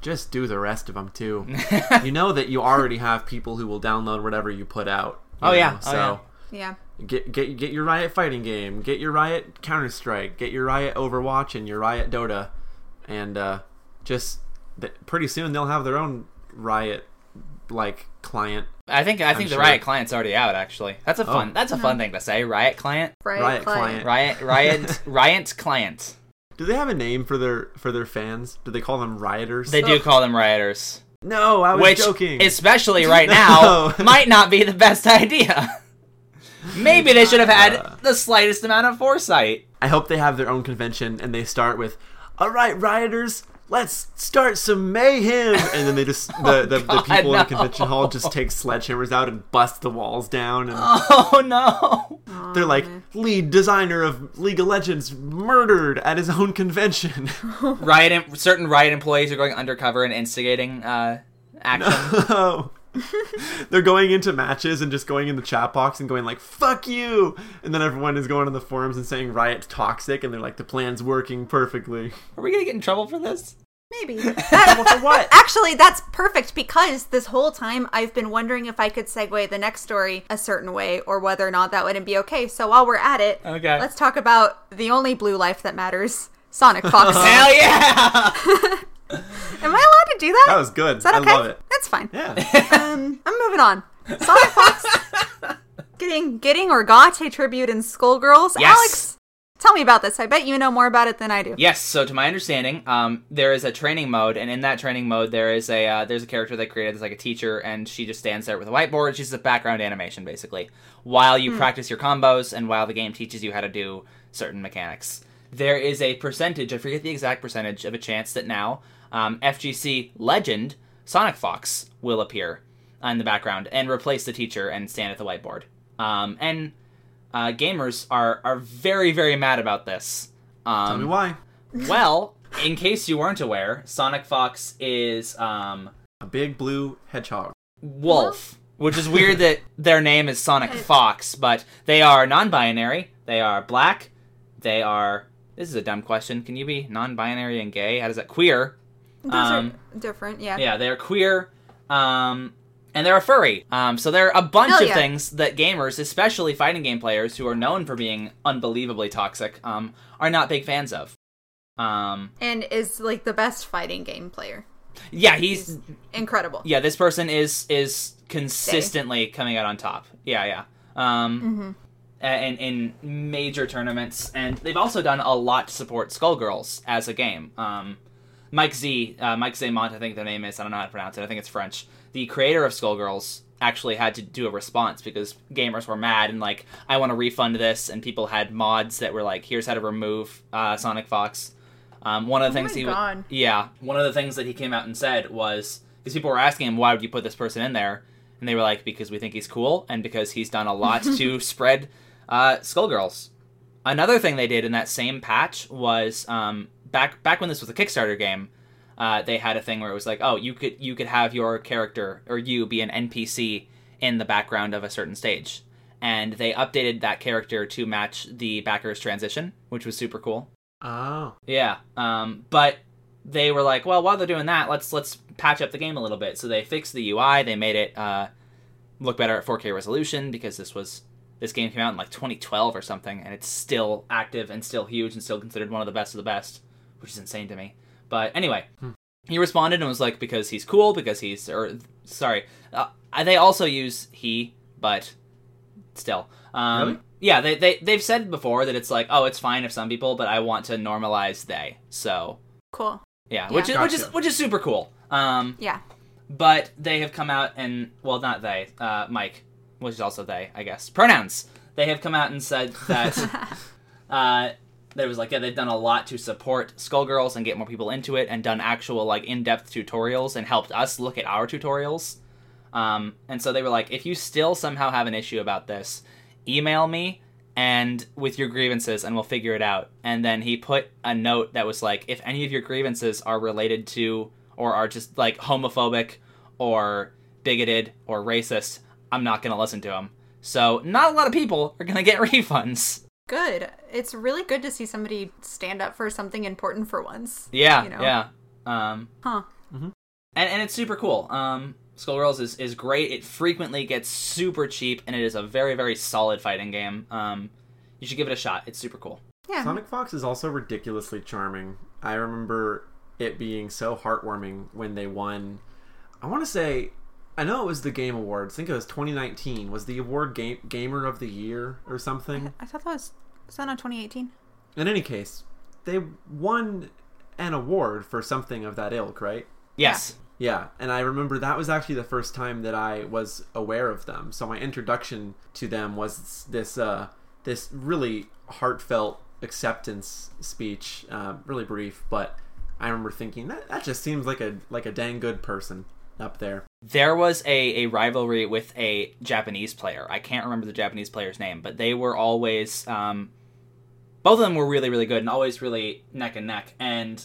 Just do the rest of them too. you know that you already have people who will download whatever you put out. you Oh, yeah. know, Oh, so Yeah. get get get your Riot fighting game, get your Riot Counter Strike, get your Riot Overwatch, and your Riot Dota, and uh, just th- pretty soon they'll have their own Riot like client. I think I think the sure. Riot client's already out. Actually, that's a fun Oh. that's a fun thing to say. Riot client, Riot, Riot client. client. Riot Riot Riot client. Do they have a name for their for their fans? Do they call them rioters? They do call them rioters. no, I was which joking. especially right now might not be the best idea. Maybe they should have Uh. had the slightest amount of foresight. I hope they have their own convention and they start with, "All right, rioters, let's start some mayhem," and then they just the the, the God, people in the convention hall just take sledgehammers out and bust the walls down, and Oh no! they're like, "Lead designer of League of Legends murdered at his own convention." Riot em- certain Riot employees are going undercover and instigating uh, action. Oh. They're going into matches and just going in the chat box and going like "fuck you," and then everyone is going on the forums and saying Riot's toxic, and they're like, "The plan's working perfectly." Are we gonna get in trouble for this? Maybe. Well, for what? Actually, that's perfect because this whole time I've been wondering if I could segue the next story a certain way or whether or not that wouldn't be okay. So while we're at it, Okay. let's talk about the only blue life that matters Sonic Fox. Hell yeah! Am I allowed to do that? That was good. Is that I okay? love it. That's fine. Yeah. Um, I'm moving on. Sonic Fox getting getting or got a tribute in Skullgirls. Yes. Alex, tell me about this. I bet you know more about it than I do. yes. So to my understanding, um, there is a training mode, and in that training mode, there is a uh, there's a character they created that's like a teacher, and she just stands there with a whiteboard. She's a background animation basically, while you practice your combos and while the game teaches you how to do certain mechanics. There is a percentage, I forget the exact percentage, of a chance that now um, FGC legend Sonic Fox will appear in the background and replace the teacher and stand at the whiteboard. Um, and uh, gamers are are very very mad about this. Um, Tell me why. well, in case you weren't aware, Sonic Fox is um, A big blue hedgehog. wolf, which is weird that their name is Sonic Fox, but they are non-binary. They are black. They are. This is a dumb question. Can you be non-binary and gay? How does that queer? Those Um, are different, yeah. Yeah, they're queer. Um, and they're a furry. Um, so there are a bunch Hell of yeah. things that gamers, especially fighting game players who are known for being unbelievably toxic, um, are not big fans of. Um, And is like the best fighting game player. yeah, he's Incredible. yeah. This person is is consistently coming out on top. Yeah, yeah. Um, a- in in major tournaments, and they've also done a lot to support Skullgirls as a game. Um, Mike Z, uh, Mike Zaimont, I think their name is. I don't know how to pronounce it. I think it's French. The creator of Skullgirls actually had to do a response because gamers were mad and like, I want to refund this, and people had mods that were like, here's how to remove uh, Sonic Fox. Um, one of the Oh things he yeah, one of the things that he came out and said was because people were asking him why would you put this person in there, and they were like because we think he's cool and because he's done a lot to spread uh, Skullgirls. Another thing they did in that same patch was um, back back when this was a Kickstarter game. Uh, they had a thing where it was like, oh, you could you could have your character or you be an NPC in the background of a certain stage, and they updated that character to match the backer's transition, which was super cool. Oh. Yeah. Um, but they were like, well, while they're doing that, let's let's patch up the game a little bit. So they fixed the UI. They made it uh, look better at 4K resolution because this was this game came out in like 2012 or something, and it's still active and still huge and still considered one of the best of the best, which is insane to me. But anyway, he responded and was like, because he's cool, because he's or sorry, uh, they also use he, but still. Um, Really? Yeah, they, they, they've said before that it's like, oh, it's fine if some people, but I want to normalize they. So, Cool. yeah, Yeah. which is which is which is super cool. Um, Yeah. but they have come out and well, not they, uh, Mike, which is also they, I guess. Pronouns. They have come out and said that uh, that was like, yeah, they've done a lot to support Skullgirls and get more people into it, and done actual like in-depth tutorials and helped us look at our tutorials. Um, and so they were like, if you still somehow have an issue about this, email me and with your grievances and we'll figure it out. And then he put a note that was like, if any of your grievances are related to or are just like homophobic or bigoted or racist, I'm not going to listen to them. So not a lot of people are going to get refunds. Good. It's really good to see somebody stand up for something important for once. Yeah, You know? yeah. Um, Huh. and, and it's super cool. Um, Skullgirls is, is great. It frequently gets super cheap, and it is a very, very solid fighting game. Um, you should give it a shot. It's super cool. Yeah. Sonic Fox is also ridiculously charming. I remember it being so heartwarming when they won. I want to say, I know it was the Game Awards. I think it was 2019. Was the award game, Gamer of the Year or something? I thought that was was that on 2018? In any case, they won an award for something of that ilk, right? Yes. Yeah, and I remember that was actually the first time that I was aware of them. So my introduction to them was this uh, this really heartfelt acceptance speech, uh, really brief, but I remember thinking that that just seems like a like a dang good person up there. There was a, a rivalry with a Japanese player. I can't remember the Japanese player's name, but they were always um, both of them were really really good and always really neck and neck. And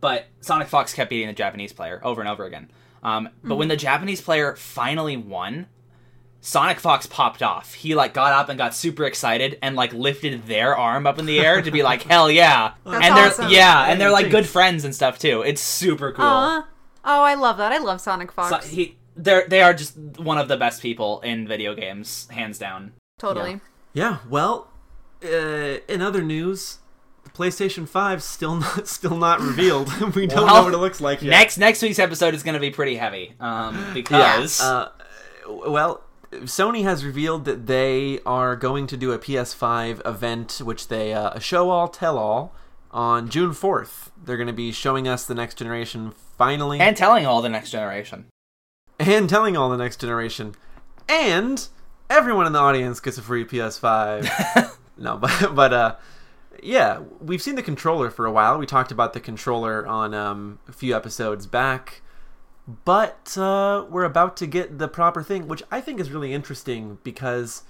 but Sonic Fox kept beating the Japanese player over and over again. Um, but when the Japanese player finally won, Sonic Fox popped off. He like got up and got super excited and like lifted their arm up in the air to be like hell yeah. That's and they're awesome. yeah, and they're like good friends and stuff too. It's super cool. Aw. Oh, I love that. I love Sonic Fox. So he, they're they are just one of the best people in video games, hands down. totally. Yeah, well, uh, in other news, the PlayStation 5 still not still not revealed. we don't Well, know what it looks like yet. Next next week's episode is going to be pretty heavy, um, because Uh, well, Sony has revealed that they are going to do a PS5 event, which they uh, a show all tell all on June 4th. They're going to be showing us the next generation finally, and telling all the next generation. and telling all the next generation, and everyone in the audience gets a free PS5. no, but but uh. Yeah, we've seen the controller for a while. We talked about the controller on um, a few episodes back but uh, we're about to get the proper thing, which I think is really interesting because,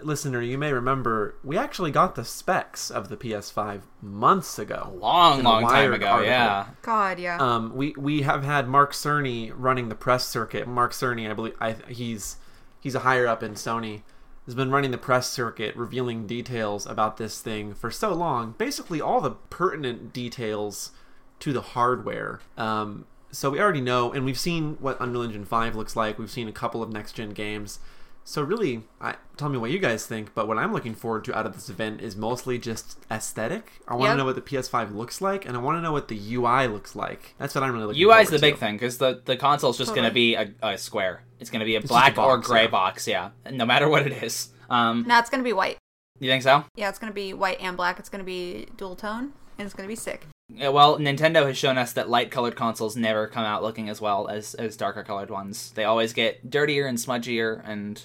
listener, you may remember we actually got the specs of the PS5 months ago. Long In a long time ago, article. yeah. God, yeah. Um, we we have had Mark Cerny running the press circuit. Mark Cerny, I believe, I, he's he's a higher up in Sony. Has been running the press circuit, revealing details about this thing for so long. Basically, all the pertinent details to the hardware. Um, so we already know, and we've seen what Unreal Engine Five looks like. We've seen a couple of next gen games. So really, I, tell me what you guys think. But what I'm looking forward to out of this event is mostly just aesthetic. I want to Yep. know what the PS5 looks like, and I want to know what the UI looks like. That's what I'm really looking. UI is forward the big to. thing because the the console's just going to be a, a square. It's going to be a just black a or gray yeah. box, yeah. No matter what it is. Um, no, it's gonna be white. you think so? Yeah, it's gonna be white and black. It's gonna be dual tone, and it's gonna be sick. Yeah, well, Nintendo has shown us that light colored consoles never come out looking as well as as darker colored ones. They always get dirtier and smudgier and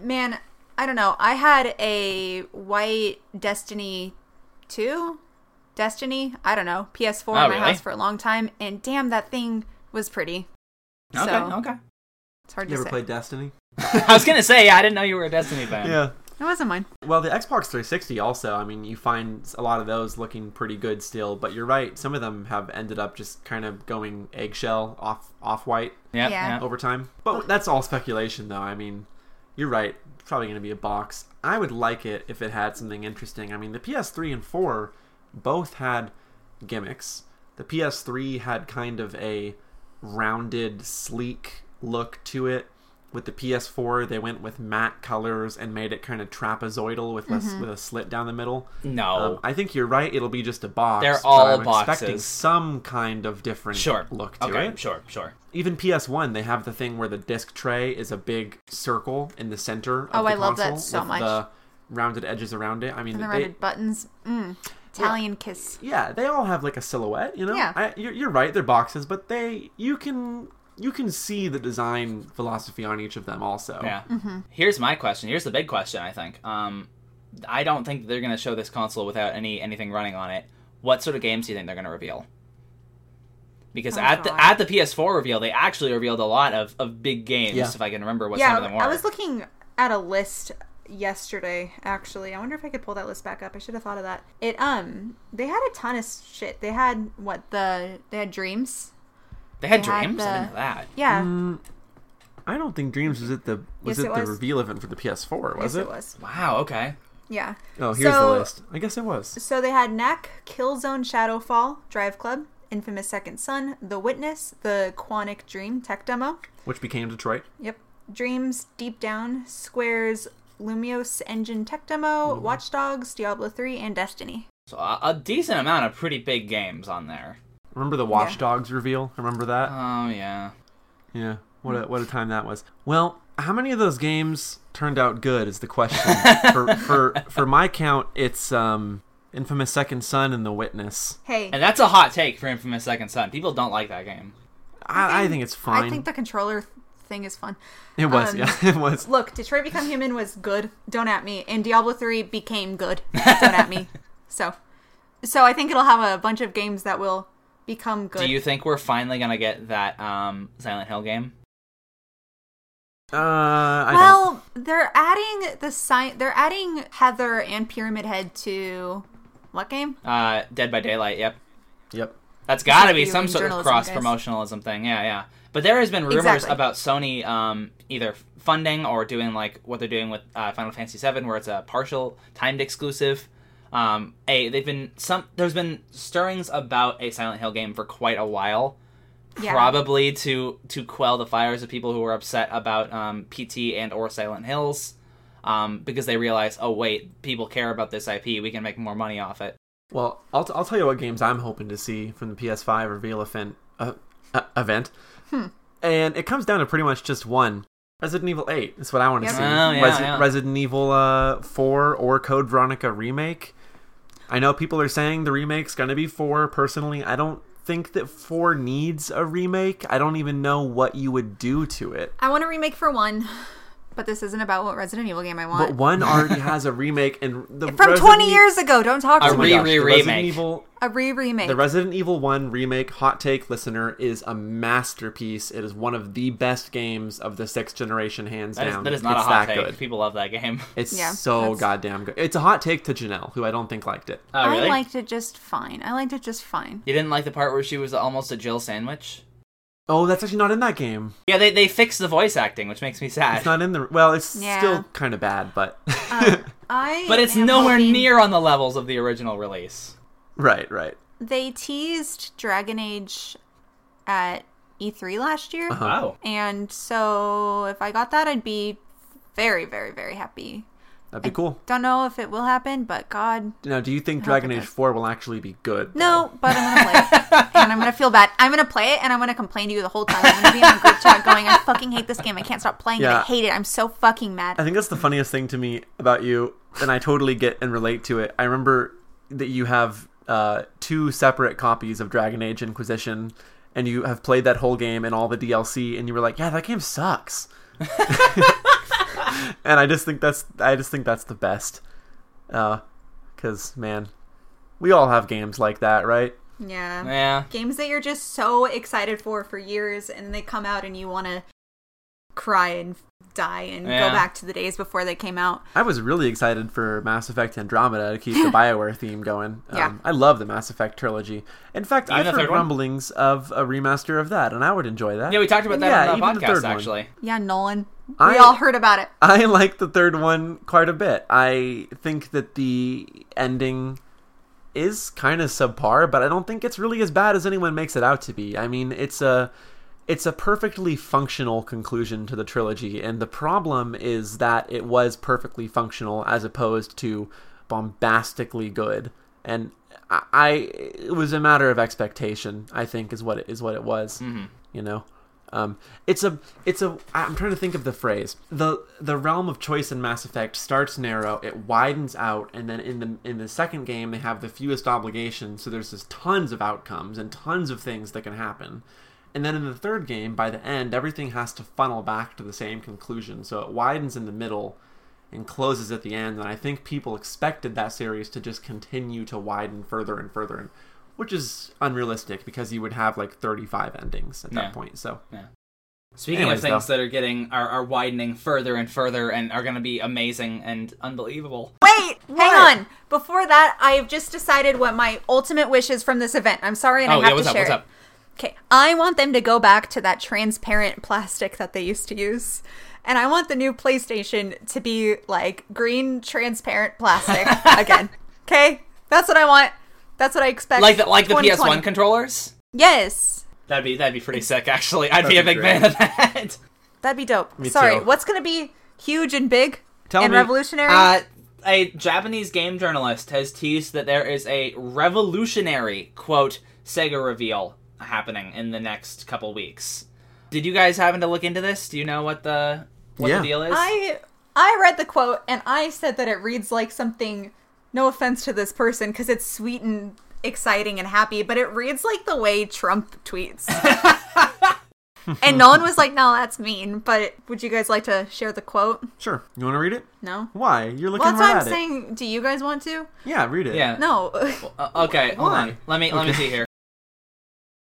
Man, I don't know. I had a white Destiny 2? Destiny? I don't know. PS4 Oh, in my really? house for a long time, and damn, that thing was pretty. okay, So, okay. it's hard You to ever say. played Destiny? I was gonna say, yeah, I didn't know you were a Destiny fan. Yeah. It wasn't mine. Well, the Xbox 360 also. I mean, you find a lot of those looking pretty good still. But you're right. Some of them have ended up just kind of going eggshell, off off white yeah, Yeah. yeah. over time. But that's all speculation, though. I mean, you're right. Probably going to be a box. I would like it if it had something interesting. I mean, the PS3 and 4 both had gimmicks. The PS3 had kind of a rounded, sleek look to it. With the PS4, they went with matte colors and made it kind of trapezoidal with a, with a slit down the middle. No. Um, I think you're right. It'll be just a box. They're all I'm expecting boxes. some kind of different sure. look to okay, it sure, sure. even PS1, they have the thing where the disc tray is a big circle in the center. Of Oh, the I love that console so with much. The rounded edges around it. I mean, And the they, rounded buttons. Mm. Italian kiss. yeah, they all have like a silhouette. You know, Yeah. I, you're, you're right. They're boxes, but they you can you can see the design philosophy on each of them. Also, Yeah. Mm-hmm. Here's my question. Here's the big question. I think. Um, I don't think they're going to show this console without any anything running on it. What sort of games do you think they're going to reveal? Because Oh, at God. the at the PS4 reveal, they actually revealed a lot of, of big games. Yeah. If I can remember what yeah, some of them were. I was looking at a list yesterday. Actually, I wonder if I could pull that list back up. I should have thought of that. It um, they had a ton of shit. They had what the they had Dreams. They had they had dreams. I didn't know that. Yeah, Mm, I don't think Dreams was at the was Yes, it, it the reveal event for the PS4, was yes, it? it was. Wow. Okay. Yeah. Oh, here's So- the list. I guess it was. So they had Knack, Killzone Shadowfall, Drive Club, Infamous Second Son, The Witness, the Quantic Dream tech demo. Which became Detroit. Yep. Dreams, Deep Down, Square's Luminous Engine tech demo, Watch Dogs, Diablo 3, and Destiny. So a, a decent amount of pretty big games on there. Remember the Watch Dogs reveal? Remember that? Oh yeah. Yeah. What a what a time that was. Well, how many of those games turned out good is the question. for for for my count, it's um Infamous Second Son and The Witness. Hey, And that's a hot take for Infamous Second Son. People don't like that game. I, I think it's fine. I think the controller thing is fun. it was, um, yeah, it was. Look, Detroit Become Human was good. Don't at me. And Diablo 3 became good. Don't at me. So, so I think it'll have a bunch of games that will become good. Do you think we're finally gonna get that um, Silent Hill game? Uh, I don't. well, they're adding the sign. They're adding Heather and Pyramid Head to what game? Uh, Dead by Daylight. Yep. Yep. That's got to be some sort of cross guys. promotionalism thing. Yeah, yeah. But there has been rumors Exactly. about Sony um, either funding or doing like what they're doing with uh, Final Fantasy VII, where it's a partial timed exclusive. Um, a they've been some. There's been stirrings about a Silent Hill game for quite a while. Yeah. Probably to to quell the fires of people who were upset about um, PT and or Silent Hills, um, because they realize, oh wait, people care about this IP. We can make more money off it. Well, I'll, t- I'll tell you what games I'm hoping to see from the PS5 reveal event. Uh, uh, event. Hmm. And it comes down to pretty much just one. Resident Evil 8 is what I want to Yep. see. Oh, yeah, Resi- yeah. Resident Evil uh, 4 or Code Veronica remake. I know people are saying the remake's going to be 4. Personally, I don't think that 4 needs a remake. I don't even know what you would do to it. I want a remake for one, but this isn't about what Resident Evil game I want. But one already has a remake and the From Resident 20 E- years ago. Don't talk A to Oh me. A re remake. Evil a re remake. The Resident Evil 1 remake hot take listener is a masterpiece. It is one of the best games of the sixth generation, hands That is, down. that is not it's a hot that take. good. People love that game. It's Yeah, so that's- goddamn good. It's a hot take to Janelle, who I don't think liked it. Oh, really? I liked it just fine. I liked it just fine. You didn't like the part where she was almost a Jill sandwich? Oh, that's actually not in that game. Yeah, they, they fixed the voice acting, which makes me sad. It's not in the. Well, it's Yeah. still kind of bad, but. Um, I but it's am nowhere hoping- near on the levels of the original release. right, right. They teased Dragon Age at E3 last year. Uh-huh. Wow. And so if I got that, I'd be very, very, very happy. That'd be cool. Don't know if it will happen, but God, Now, do you think Dragon Age 4 will actually be good? no, but I'm gonna play it. and I'm gonna feel bad. I'm gonna play it and I'm gonna complain to you the whole time. I'm gonna be on a group chat going, I fucking hate this game. I can't stop playing it. I hate it. I'm so fucking mad. I think that's the funniest thing to me about you, and I totally get and relate to it. I remember that you have uh, two separate copies of Dragon Age Inquisition, and you have played that whole game and all the DLC, and you were like, "Yeah, that game sucks." and I just think that's I just think that's the best, because man, we all have games like that, right? Yeah. Yeah. Games that you're just so excited for for years and they come out and you want to cry and die and Yeah. go back to the days before they came out. I was really excited for Mass Effect Andromeda to keep the Bioware theme going. Um, Yeah. I love the Mass Effect trilogy. In fact, Even I've the heard third one? rumblings of a remaster of that, and I would enjoy that. Yeah, we talked about that Yeah, on the even the podcast, third one. actually. Yeah, Nolan. I- we all heard about it. I like the third one quite a bit. I think that the ending is kind of subpar, but I don't think it's really as bad as anyone makes it out to be. I mean, it's a it's a perfectly functional conclusion to the trilogy, and the problem is that it was perfectly functional as opposed to bombastically good. And I, I it was a matter of expectation. I think is what it is what it was. Mm-hmm. You know. Um, it's a, it's a. I'm trying to think of the phrase. the The realm of choice in Mass Effect starts narrow, it widens out, and then in the in the second game they have the fewest obligations. So there's just tons of outcomes and tons of things that can happen. And then in the third game, by the end, everything has to funnel back to the same conclusion. So it widens in the middle, and closes at the end. And I think people expected that series to just continue to widen further and further, and which is unrealistic because you would have like 35 endings at that Yeah. point. So yeah. Speaking Anyways, of things though. that are getting are, are widening further and further and are going to be amazing and unbelievable. Wait, hang on. Before that, I've just decided what my ultimate wish is from this event. I'm sorry, and oh I have yeah, what's to up? share What's it. up? Okay, I want them to go back to that transparent plastic that they used to use. And I want the new PlayStation to be like green transparent plastic again. Okay? That's what I want. That's what I expect. Like the like the PS1 controllers. Yes. That'd be that'd be pretty sick. Actually, I'd be a big be fan of that. That'd be dope. Me Sorry, too. what's going to be huge and big Tell and me. revolutionary? Uh, a Japanese game journalist has teased that there is a revolutionary quote Sega reveal happening in the next couple weeks. Did you guys happen to look into this? Do you know what the what Yeah. the deal is? I I read the quote and I said that it reads like something no offense to this person because it's sweet and exciting and happy, but it reads like the way Trump tweets. and no one was like, "No, that's mean." But would you guys like to share the quote? sure, you want to read it? No. Why? You're looking at it. Well, that's right why at I'm it. saying. Do you guys want to? Yeah, read it. yeah. No. Uh, okay, hold on. Let me let me see here.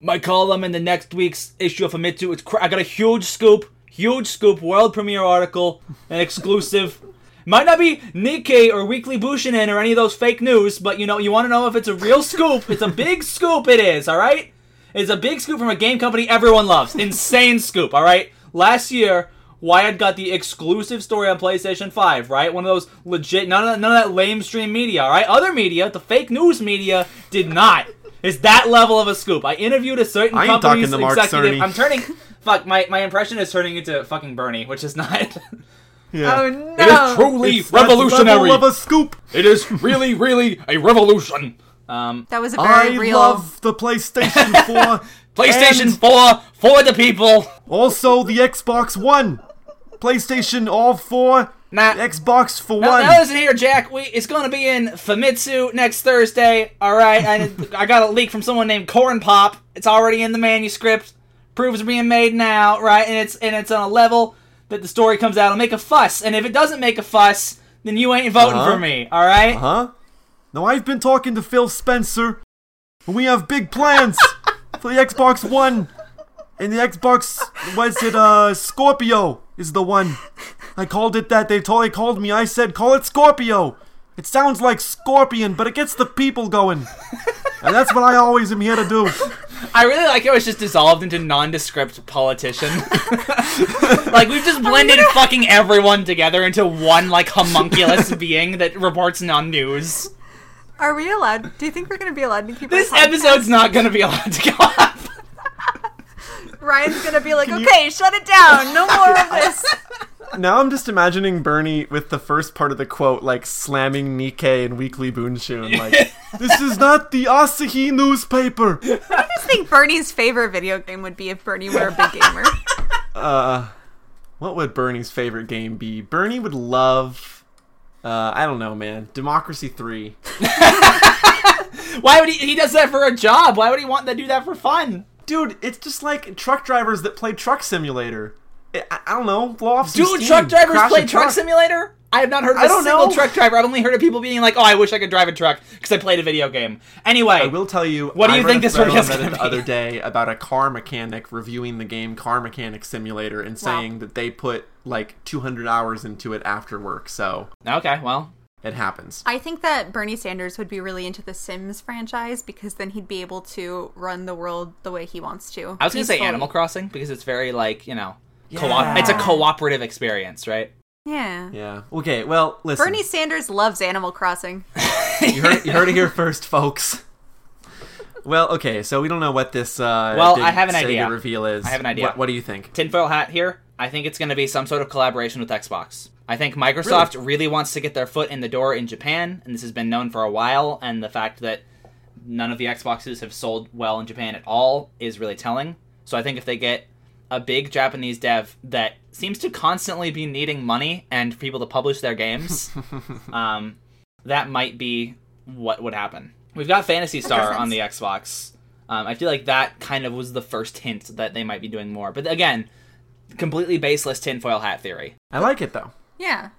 My column in the next week's issue of Famitsu. It's cr- I got a huge scoop, huge scoop, world premiere article, an exclusive. Might not be Nikkei or Weekly Bunshun or any of those fake news, but you know, you want to know if it's a real scoop. It's a big scoop. It is. All right. It's a big scoop from a game company everyone loves. Insane scoop. All right. Last year, Wired got the exclusive story on PlayStation 5, right? One of those legit, none of, none of that lame stream media, all right? Other media, the fake news media, did not. It's that level of a scoop. I interviewed a certain I company's talking to Mark executive. I'm turning. Fuck, my, my impression is turning into fucking Bernie, which is not. Yeah. oh no. It is truly It's revolutionary. level of a scoop. It is really, really a revolution. Um, that was a very I real. love the PlayStation 4. PlayStation and 4 for the people. Also, the Xbox One. PlayStation all four. Nah. Xbox for Now, one. now listen here, Jack. We it's going to be in Famitsu next Thursday. All right, and I got a leak from someone named Corn Pop. It's already in the manuscript. Proofs are being made now, right? And it's and it's on a level that the story comes out. It'll make a fuss, and if it doesn't make a fuss, then you ain't voting Uh-huh. for me. All right? Uh Huh? Now I've been talking to Phil Spencer, and we have big plans for the Xbox One. And the Xbox, was it uh Scorpio is the one. I called it that. They totally called me. I said call it Scorpio. It sounds like scorpion, but it gets the people going. And that's what I always am here to do. I really like how it's just dissolved into nondescript politician. like we've just blended fucking everyone together into one like homunculus being that reports non-news. Are we allowed? Do you think we're going to be allowed to keep This our podcast? episode's not gonna be allowed to go up. Ryan's going to be like, you- "Okay, shut it down. No more of this." Now I'm just imagining Bernie with the first part of the quote, like slamming Nikkei and Weekly Bunshun, like, "This is not the Asahi newspaper." I just think Bernie's favorite video game would be if Bernie were a big gamer. Uh, what would Bernie's favorite game be? Bernie would love, uh, I don't know, man, Democracy Three. Why would he? He does that for a job. Why would he want to do that for fun? Dude, it's just like truck drivers that play Truck Simulator. I, I- I don't know, blow off some Dude, steam, truck drivers crash a play Truck Simulator. I have not heard of I a don't single know. truck driver. I've only heard of people being like, "Oh, I wish I could drive a truck because I played a video game." Anyway, I will tell you. What do I you read think a this thread on video's Reddit gonna the be? other day about a car mechanic reviewing the game Car Mechanic Simulator and saying that they put like 200 hours into it after work. So okay, well, it happens. I think that Bernie Sanders would be really into the Sims franchise because then he'd be able to run the world the way he wants to. I was gonna say Animal Crossing because it's very like you know, Yeah. co-op. It's a cooperative experience, right? Yeah. Yeah. Okay. Well, listen. Bernie Sanders loves Animal Crossing. you heard, you heard it here first, folks. Well, okay, so we don't know what this uh, Well, I have an Sega idea. reveal is. I have an idea. What, what do you think? Tinfoil hat here. I think it's going to be some sort of collaboration with Xbox. I think Microsoft really? wants to get their foot in the door in Japan, and this has been known for a while. And the fact that none of the Xboxes have sold well in Japan at all is really telling. So I think if they get a big Japanese dev that seems to constantly be needing money and people to publish their games, um, that might be what would happen. We've got Phantasy Star on the Xbox. Um, I feel like that kind of was the first hint that they might be doing more. But again, completely baseless tinfoil hat theory. I like it though. Yeah.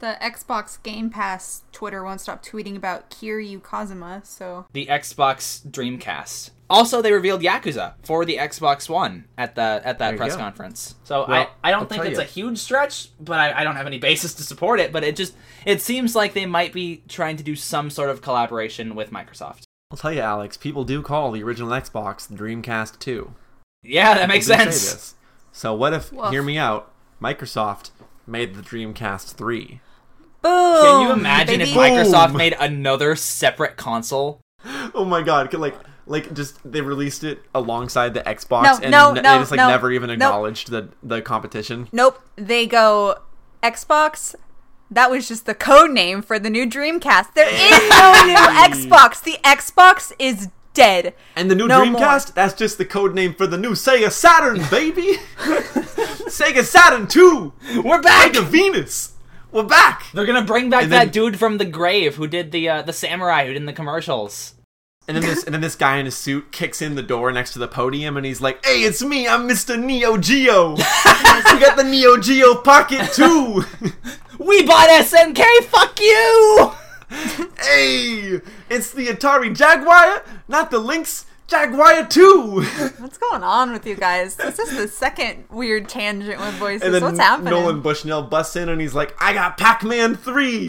The Xbox Game Pass Twitter won't stop tweeting about Kiryu Kazuma, so The Xbox Dreamcast. Also, they revealed Yakuza for the Xbox One at the at that press go. conference. So Well, I, I don't I'll think it's you. a huge stretch, but I, I don't have any basis to support it. But it just it seems like they might be trying to do some sort of collaboration with Microsoft. I'll tell you, Alex. People do call the original Xbox the Dreamcast 2. Yeah, that makes People do sense. So what if? Woof. Hear me out. Microsoft made the Dreamcast 3. boom. Can you imagine if. Microsoft Boom. made another separate console? Oh my god! Could, Like, like just they released it alongside the Xbox, No, and no, n- no, they just like no, never even nope. acknowledged the the competition. Nope. They go Xbox. That was just the code name for the new Dreamcast. There is no new Xbox. The Xbox is dead. And the new No Dreamcast, that's just the code name for the new Sega Saturn, baby. Sega Saturn 2. We're back. Sega Venus. We're back. They're gonna bring back And that then- dude from the grave who did the uh, the samurai who did the commercials. And then this and then this guy in a suit kicks in the door next to the podium and he's like, "Hey, it's me. I'm Mr. Neo Geo. we got the Neo Geo Pocket too. We bought SNK. Fuck you. hey, it's the Atari Jaguar, not the Lynx Jaguar 2." What's going on with you guys? This is the second weird tangent with voices. And then What's happening? Nolan Bushnell busts in and he's like, "I got Pac-Man 3.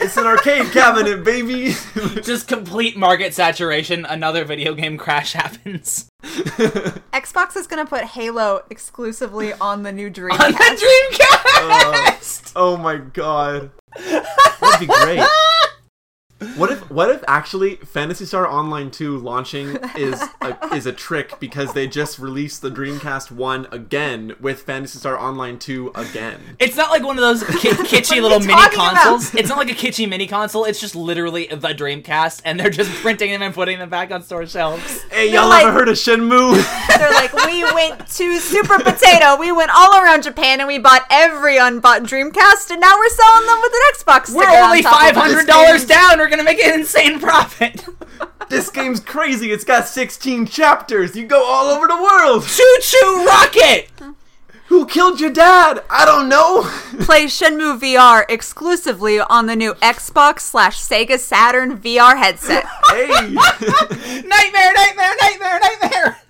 It's an arcade cabinet, baby." Just complete market saturation. Another video game crash happens. Xbox is gonna put Halo exclusively on the new Dreamcast. On the Dreamcast. Oh, oh my god. That'd be great. What if what if actually Phantasy Star Online 2 launching is a, is a trick because they just released the Dreamcast 1 again with Phantasy Star Online 2 again. It's not like one of those ki- kitschy little mini talking about? consoles. It's not like a kitschy mini console. It's just literally the Dreamcast, and they're just printing them and putting them back on store shelves. Hey, y'all like- ever heard of Shenmue? They're like, we went to Super Potato. We went all around Japan and we bought every unbought Dreamcast, and now we're selling them with an Xbox. We're sticker on only top of five it. hundred dollars down. We're gonna make an insane profit. this game's crazy. It's got 16 chapters. You go all over the world. Choo choo rocket. Who killed your dad? I don't know. Play Shenmue VR exclusively on the new Xbox slash Sega Saturn VR headset. hey! nightmare, nightmare, nightmare, nightmare!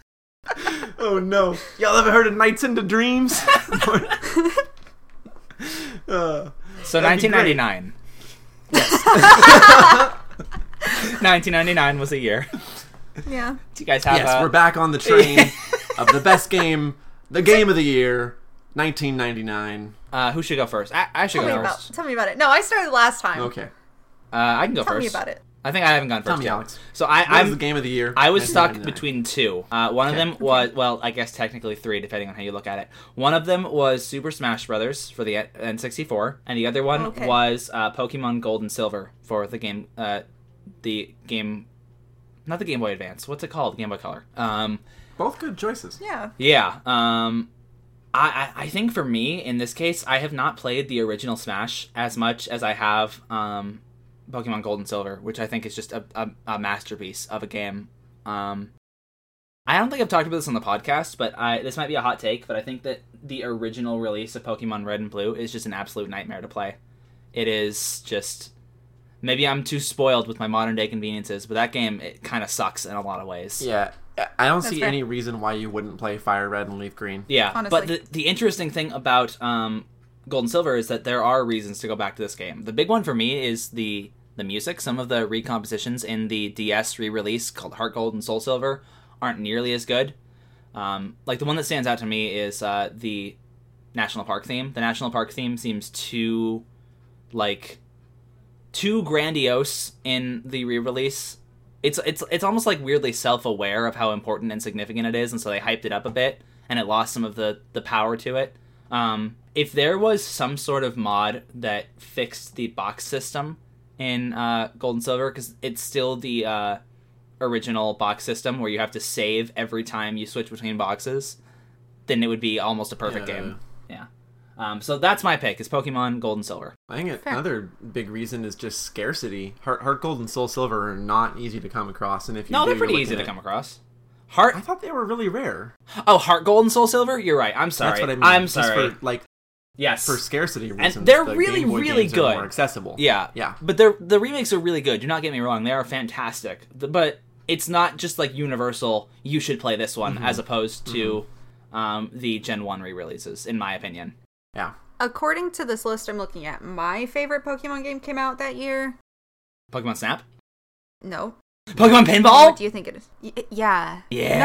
oh no. Y'all ever heard of Nights into Dreams? Uh, so 1999. Yes. 1999 was a year. Yeah. Do you guys have? Yes, a... we're back on the train of the best game, the game of the year, 1999. Uh, who should go first? I, I should tell go first. About, tell me about it. No, I started last time. Okay. Uh, I can go tell first. Tell me about it. I think I haven't gone first Tell me, yet. Alex. So I, what I'm the game of the year? I was stuck between two. Uh, one of them was well, I guess technically three, depending on how you look at it. One of them was Super Smash Brothers for the N64, and the other one Okay. was uh, Pokemon Gold and Silver for the game, uh, the game, not the Game Boy Advance. What's it called? Game Boy Color. Um, both good choices. Yeah. yeah. Um, I, I I think for me in this case, I have not played the original Smash as much as I have um, Pokemon Gold and Silver, which I think is just a, a, a masterpiece of a game. Um, I don't think I've talked about this on the podcast, but I this might be a hot take, but I think that the original release of Pokemon Red and Blue is just an absolute nightmare to play. It is just maybe I'm too spoiled with my modern day conveniences, but that game it kind of sucks in a lot of ways. Yeah, I don't That's see fair. any reason why you wouldn't play Fire Red and Leaf Green. Yeah, Honestly. but the the interesting thing about um, Gold and Silver is that there are reasons to go back to this game. The big one for me is the the music. Some of the recompositions in the DS re-release called Heart Gold and Soul Silver aren't nearly as good. Um, like the one that stands out to me is uh, the National Park theme. The National Park theme seems too like too grandiose in the re-release. It's it's it's almost like weirdly self-aware of how important and significant it is, and so they hyped it up a bit, and it lost some of the the power to it. Um, if there was some sort of mod that fixed the box system in uh, Gold and Silver, because it's still the uh, original box system where you have to save every time you switch between boxes, then it would be almost a perfect Yeah. game. Yeah. Um, so that's my pick. Is Pokemon Gold and Silver. I think Fair. another big reason is just scarcity. Heart, Heart Gold and Soul Silver are not easy to come across, and if you No, do, they're you're pretty looking easy to at- come across. Heart. I thought they were really rare. Oh, Heart Gold and Soul Silver. You're right. I'm sorry. That's what I mean. I'm sorry. for like Yes. for scarcity reasons. and they're the really, Game Boy really games are good. more accessible. Yeah, Yeah. But they're the remakes are really good. Do not get me wrong; they are fantastic. The- But it's not just like universal. You should play this one as opposed to um, the Gen One re-releases, in my opinion. Yeah. According to this list I'm looking at, my favorite Pokemon game came out that year. Pokemon Snap, No. Pokemon What Pinball. do you think it is? Y- yeah. Yeah.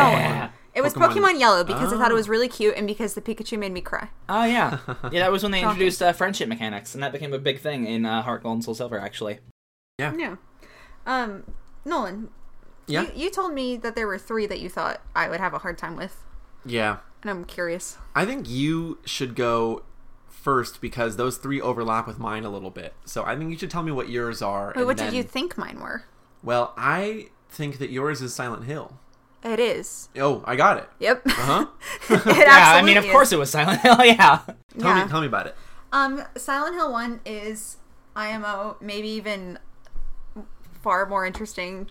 No. It was Pokemon- Pokemon, Yellow because I thought it Oh. was really cute and because the Pikachu made me cry. Oh yeah, yeah. That was when they introduced uh, friendship mechanics, and that became a big thing in uh, Heart Gold and Soul Silver. Actually, Yeah. Um, Nolan, Yeah. you, you told me that there were three that you thought I would have a hard time with, Yeah. and I'm curious. I think you should go first because those three overlap with mine a little bit. So I think you should tell me what yours are. Wait, and what then- did you think mine were? Well, I think that yours is Silent Hill. It is. Oh, I got it. Yep. Uh huh. yeah. I mean, of absolutely course it was Silent Hill. yeah. Tell Yeah. me, tell me about it. Um, Silent Hill One is IMO, maybe even far more interesting.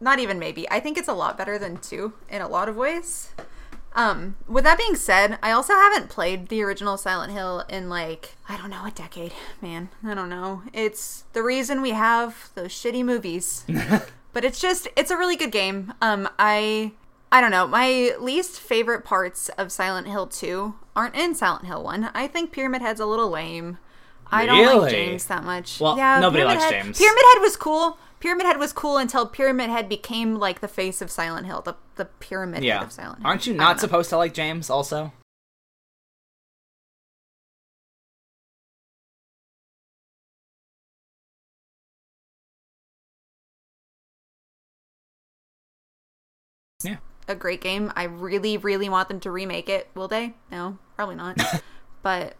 Not even maybe. I think it's a lot better than two in a lot of ways. Um, with that being said, I also haven't played the original Silent Hill in like I don't know a decade, man. I don't know. It's the reason we have those shitty movies. But it's just it's a really good game. Um, I I don't know. My least favorite parts of Silent Hill 2 aren't in Silent Hill 1. I think Pyramid Head's a little lame. I don't like? James that much. Well, yeah, nobody Pyramid likes Head- James. Pyramid Head was cool. Pyramid Head was cool until Pyramid Head became like the face of Silent Hill, the the Pyramid Head of Silent Hill. Aren't you not supposed to like James? Also. A great game. I really, really want them to remake it. Will they? No, probably not. but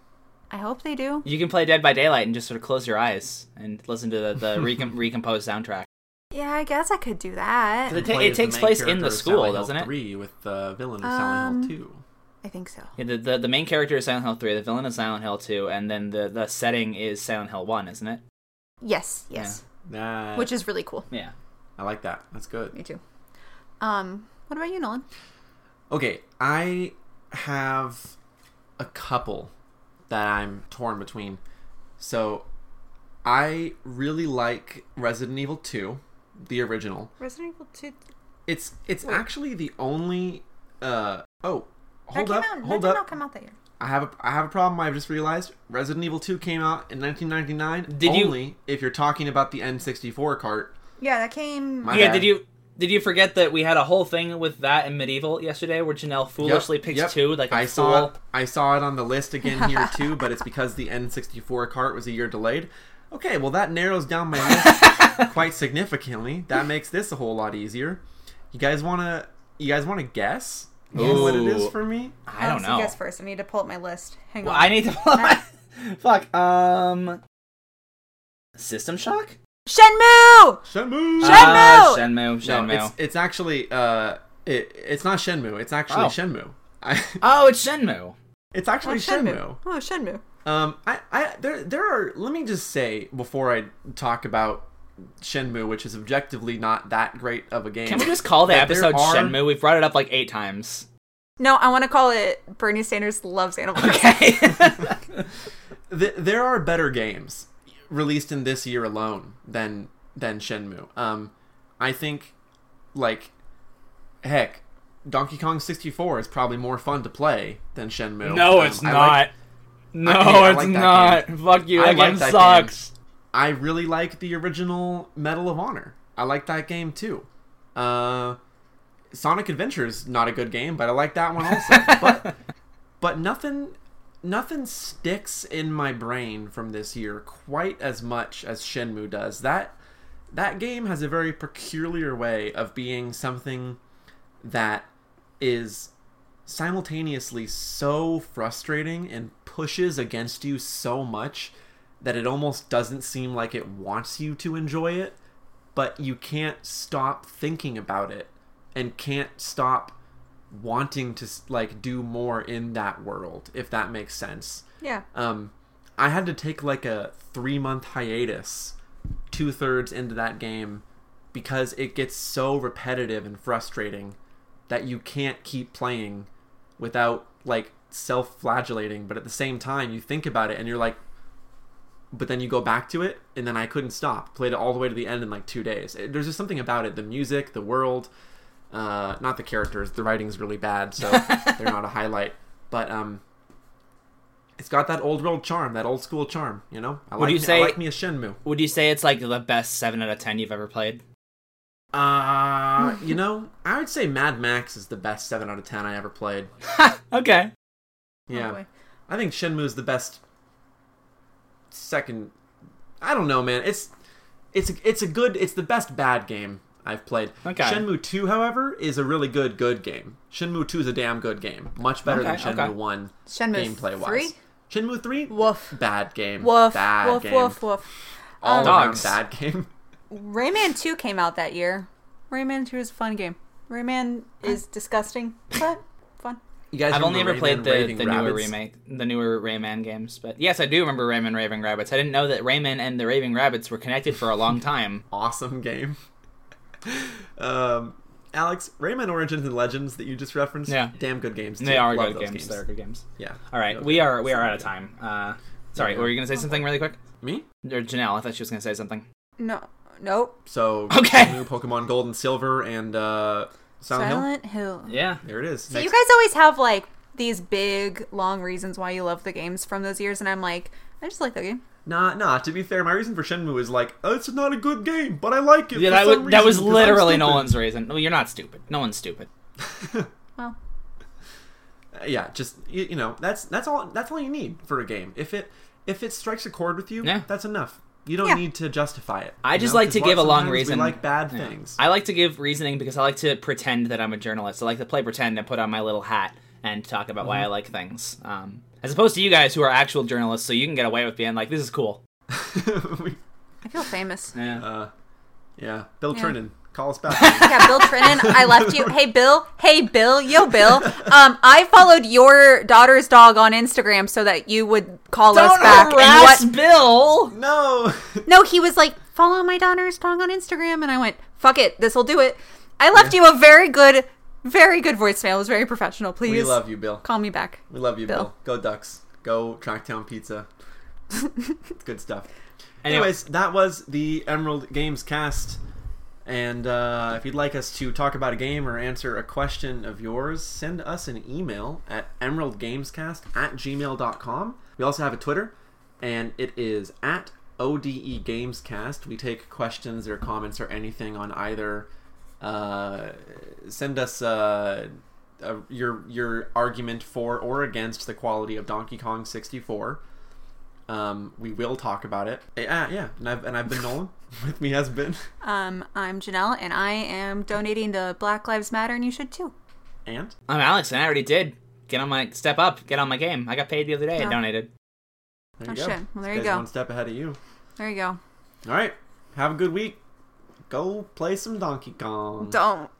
I hope they do. You can play Dead by Daylight and just sort of close your eyes and listen to the, the recom- recomposed soundtrack. Yeah, I guess I could do that. It ta- it takes place in the school, Silent Hill doesn't it? Three with the villain of Um, Silent Hill Two. I think so. Yeah, the, the the main character is Silent Hill 3, the villain is Silent Hill 2, and then the, the setting is Silent Hill 1, isn't it? Yes, yes. That, Which is really cool. Yeah. I like that. That's good. Me too. Um, what about you, Nolan? Okay, I have a couple that I'm torn between. So, I really like Resident Evil 2, the original. Resident Evil 2. It's it's Wait. actually the only uh oh, That hold came up, out, hold that did up. not come out that year. I have a I have a problem I've just realized. Resident Evil 2 came out in 1999 Did you- only if you're talking about the N64 cart. Yeah, that came. My yeah, bad. did you did you forget that we had a whole thing with that in Medieval yesterday where Janelle foolishly Yep, picks yep. two like a I fool? saw it. I saw it on the list again here too, but it's because the N64 cart was a year delayed. Okay, well that narrows down my list quite significantly. That makes this a whole lot easier. You guys wanna you guys wanna guess what it is for me? I don't so know. guess first. I need to pull up my list. Hang Well, on. I need to pull up my fuck. Um, System Shock. Shenmue! Shenmue. Ah, Shenmue. no, Shenmue. it's it's actually uh it, it's not Shenmue. It's actually Oh. Shenmue. I, Oh, it's Shenmue. it's Oh, actually Shenmue. Oh, Shenmue. Um, I, I, there, there are. Let me just say before I talk about Shenmue, which is objectively not that great of a game. Can we just call the that episode are- Shenmue? We've brought it up like eight times. No, I want to call it Bernie Sanders loves Animal Crossing. Okay. There are better games released in this year alone than than Shenmue. Um, I think, like, heck, Donkey Kong 64 is probably more fun to play than Shenmue. no, Um, it's I not. like- no, I- I it's like not. game. Fuck you. I That like game that sucks. I really like the original Medal of Honor. I like that game too. Uh, Sonic Adventure is not a good game, but I like that one also. but but nothing nothing sticks in my brain from this year quite as much as Shenmue does. That that game has a very peculiar way of being something that is simultaneously so frustrating and pushes against you so much that it almost doesn't seem like it wants you to enjoy it, but you can't stop thinking about it and can't stop wanting to like do more in that world if that makes sense. Yeah. Um I had to take like a 3 month hiatus two thirds into that game because it gets so repetitive and frustrating that you can't keep playing without like self-flagellating, but at the same time, you think about it and you're like, but then you go back to it, and then I couldn't stop. Played it all the way to the end in like two days. It- there's just something about it—the music, the world, uh, not the characters. The writing's really bad, so they're not a highlight. But um, it's got that old world charm, that old school charm. You know, I Would like you say- I like me a Shenmue. Would you say it's like the best seven out of ten you've ever played? Uh, you know, I would say Mad Max is the best seven out of ten I ever played. okay. Yeah, Probably. I think Shenmue is the best second. I don't know, man. It's it's a, it's a good. It's the best bad game I've played. Okay. Shenmue Two, however, is a really good good game. Shenmue Two is a damn good game, much better Okay, than Shenmue okay. One Shenmue gameplay three. wise. Shenmue Three, Woof. bad game. Woof. bad woof. game. Woof. Woof. All Um, Dogs. bad game. Rayman 2 came out that year. Rayman 2 is a fun game. Rayman is disgusting, but fun. You guys I've only ever Rayman played the, the newer remake, the newer Rayman games. But yes, I do remember Rayman Raving Rabbids. I didn't know that Rayman and the Raving Rabbids were connected for a long time. awesome game. um, Alex, Rayman Origins and Legends that you just referenced, Yeah. damn good games. Too. They are Love good those games. They're good games. Yeah. All right, Okay. we are we are out of time. Uh, sorry, Yeah. were you gonna say something really quick? Me? Or Janelle, I thought she was gonna say something. No. Nope. So Okay. Shenmue, Pokemon Gold and Silver, and uh, Silent, Hill. Silent Hill. Yeah. There it is. So Next- you guys always have like these big, long reasons why you love the games from those years, and I'm like, I just like the game. Nah, nah. To be fair, my reason for Shenmue is like, oh, it's not a good game, but I like it. Yeah, for that some was that was reason, 'cause I'm literally stupid." Nolan's reason. No, you're not stupid. No one's stupid. Well, Uh, yeah, just you, you know, that's that's all that's all you need for a game. If it if it strikes a chord with you, Yeah. that's enough. You don't Yeah. need to justify it. I just know? like 'Cause to give a long reason. We like bad Yeah. things. I like to give reasoning because I like to pretend that I'm a journalist. I like to play pretend and put on my little hat and talk about Mm-hmm. why I like things. Um, as opposed to you guys who are actual journalists, so you can get away with being like, "This is cool." We- I feel famous. Yeah. uh, yeah, Bill Yeah. Trinen, call us back. Yeah, Bill Trinen, I left you. Hey, Bill. Hey, Bill. Yo, Bill. Um, I followed your daughter's dog on Instagram so that you would call us back. And what? Bill. no. No, he was like, follow my daughter's dog on Instagram, and I went, fuck it, this will do it. I left you a very good, very good voicemail. It was very professional. Please we love you, Bill. call me back. We love you, Bill. Bill. Go Ducks. Go Tracktown Pizza. Good stuff. Anyway. Anyways, that was the Emerald Games cast. And uh, if you'd like us to talk about a game or answer a question of yours, send us an email at emeraldgamescast at gmail.com. We also have a Twitter, and it is at ODE Gamescast. We take questions or comments or anything on either. Uh, send us uh, uh, your your argument for or against the quality of Donkey Kong 64. Um, we will talk about it. Yeah, yeah. And I've and I've been Nolan. With me has been Um, I'm Janelle, and I am donating to Black Lives Matter, and you should too. and I'm Alex, and I already did. Get on my step up. Get on my game. I got paid the other day. I Oh. donated. there Oh, go. shit. Well, there This you guy's go. One step ahead of you. There you go. All right. Have a good week. Go play some Donkey Kong. Don't.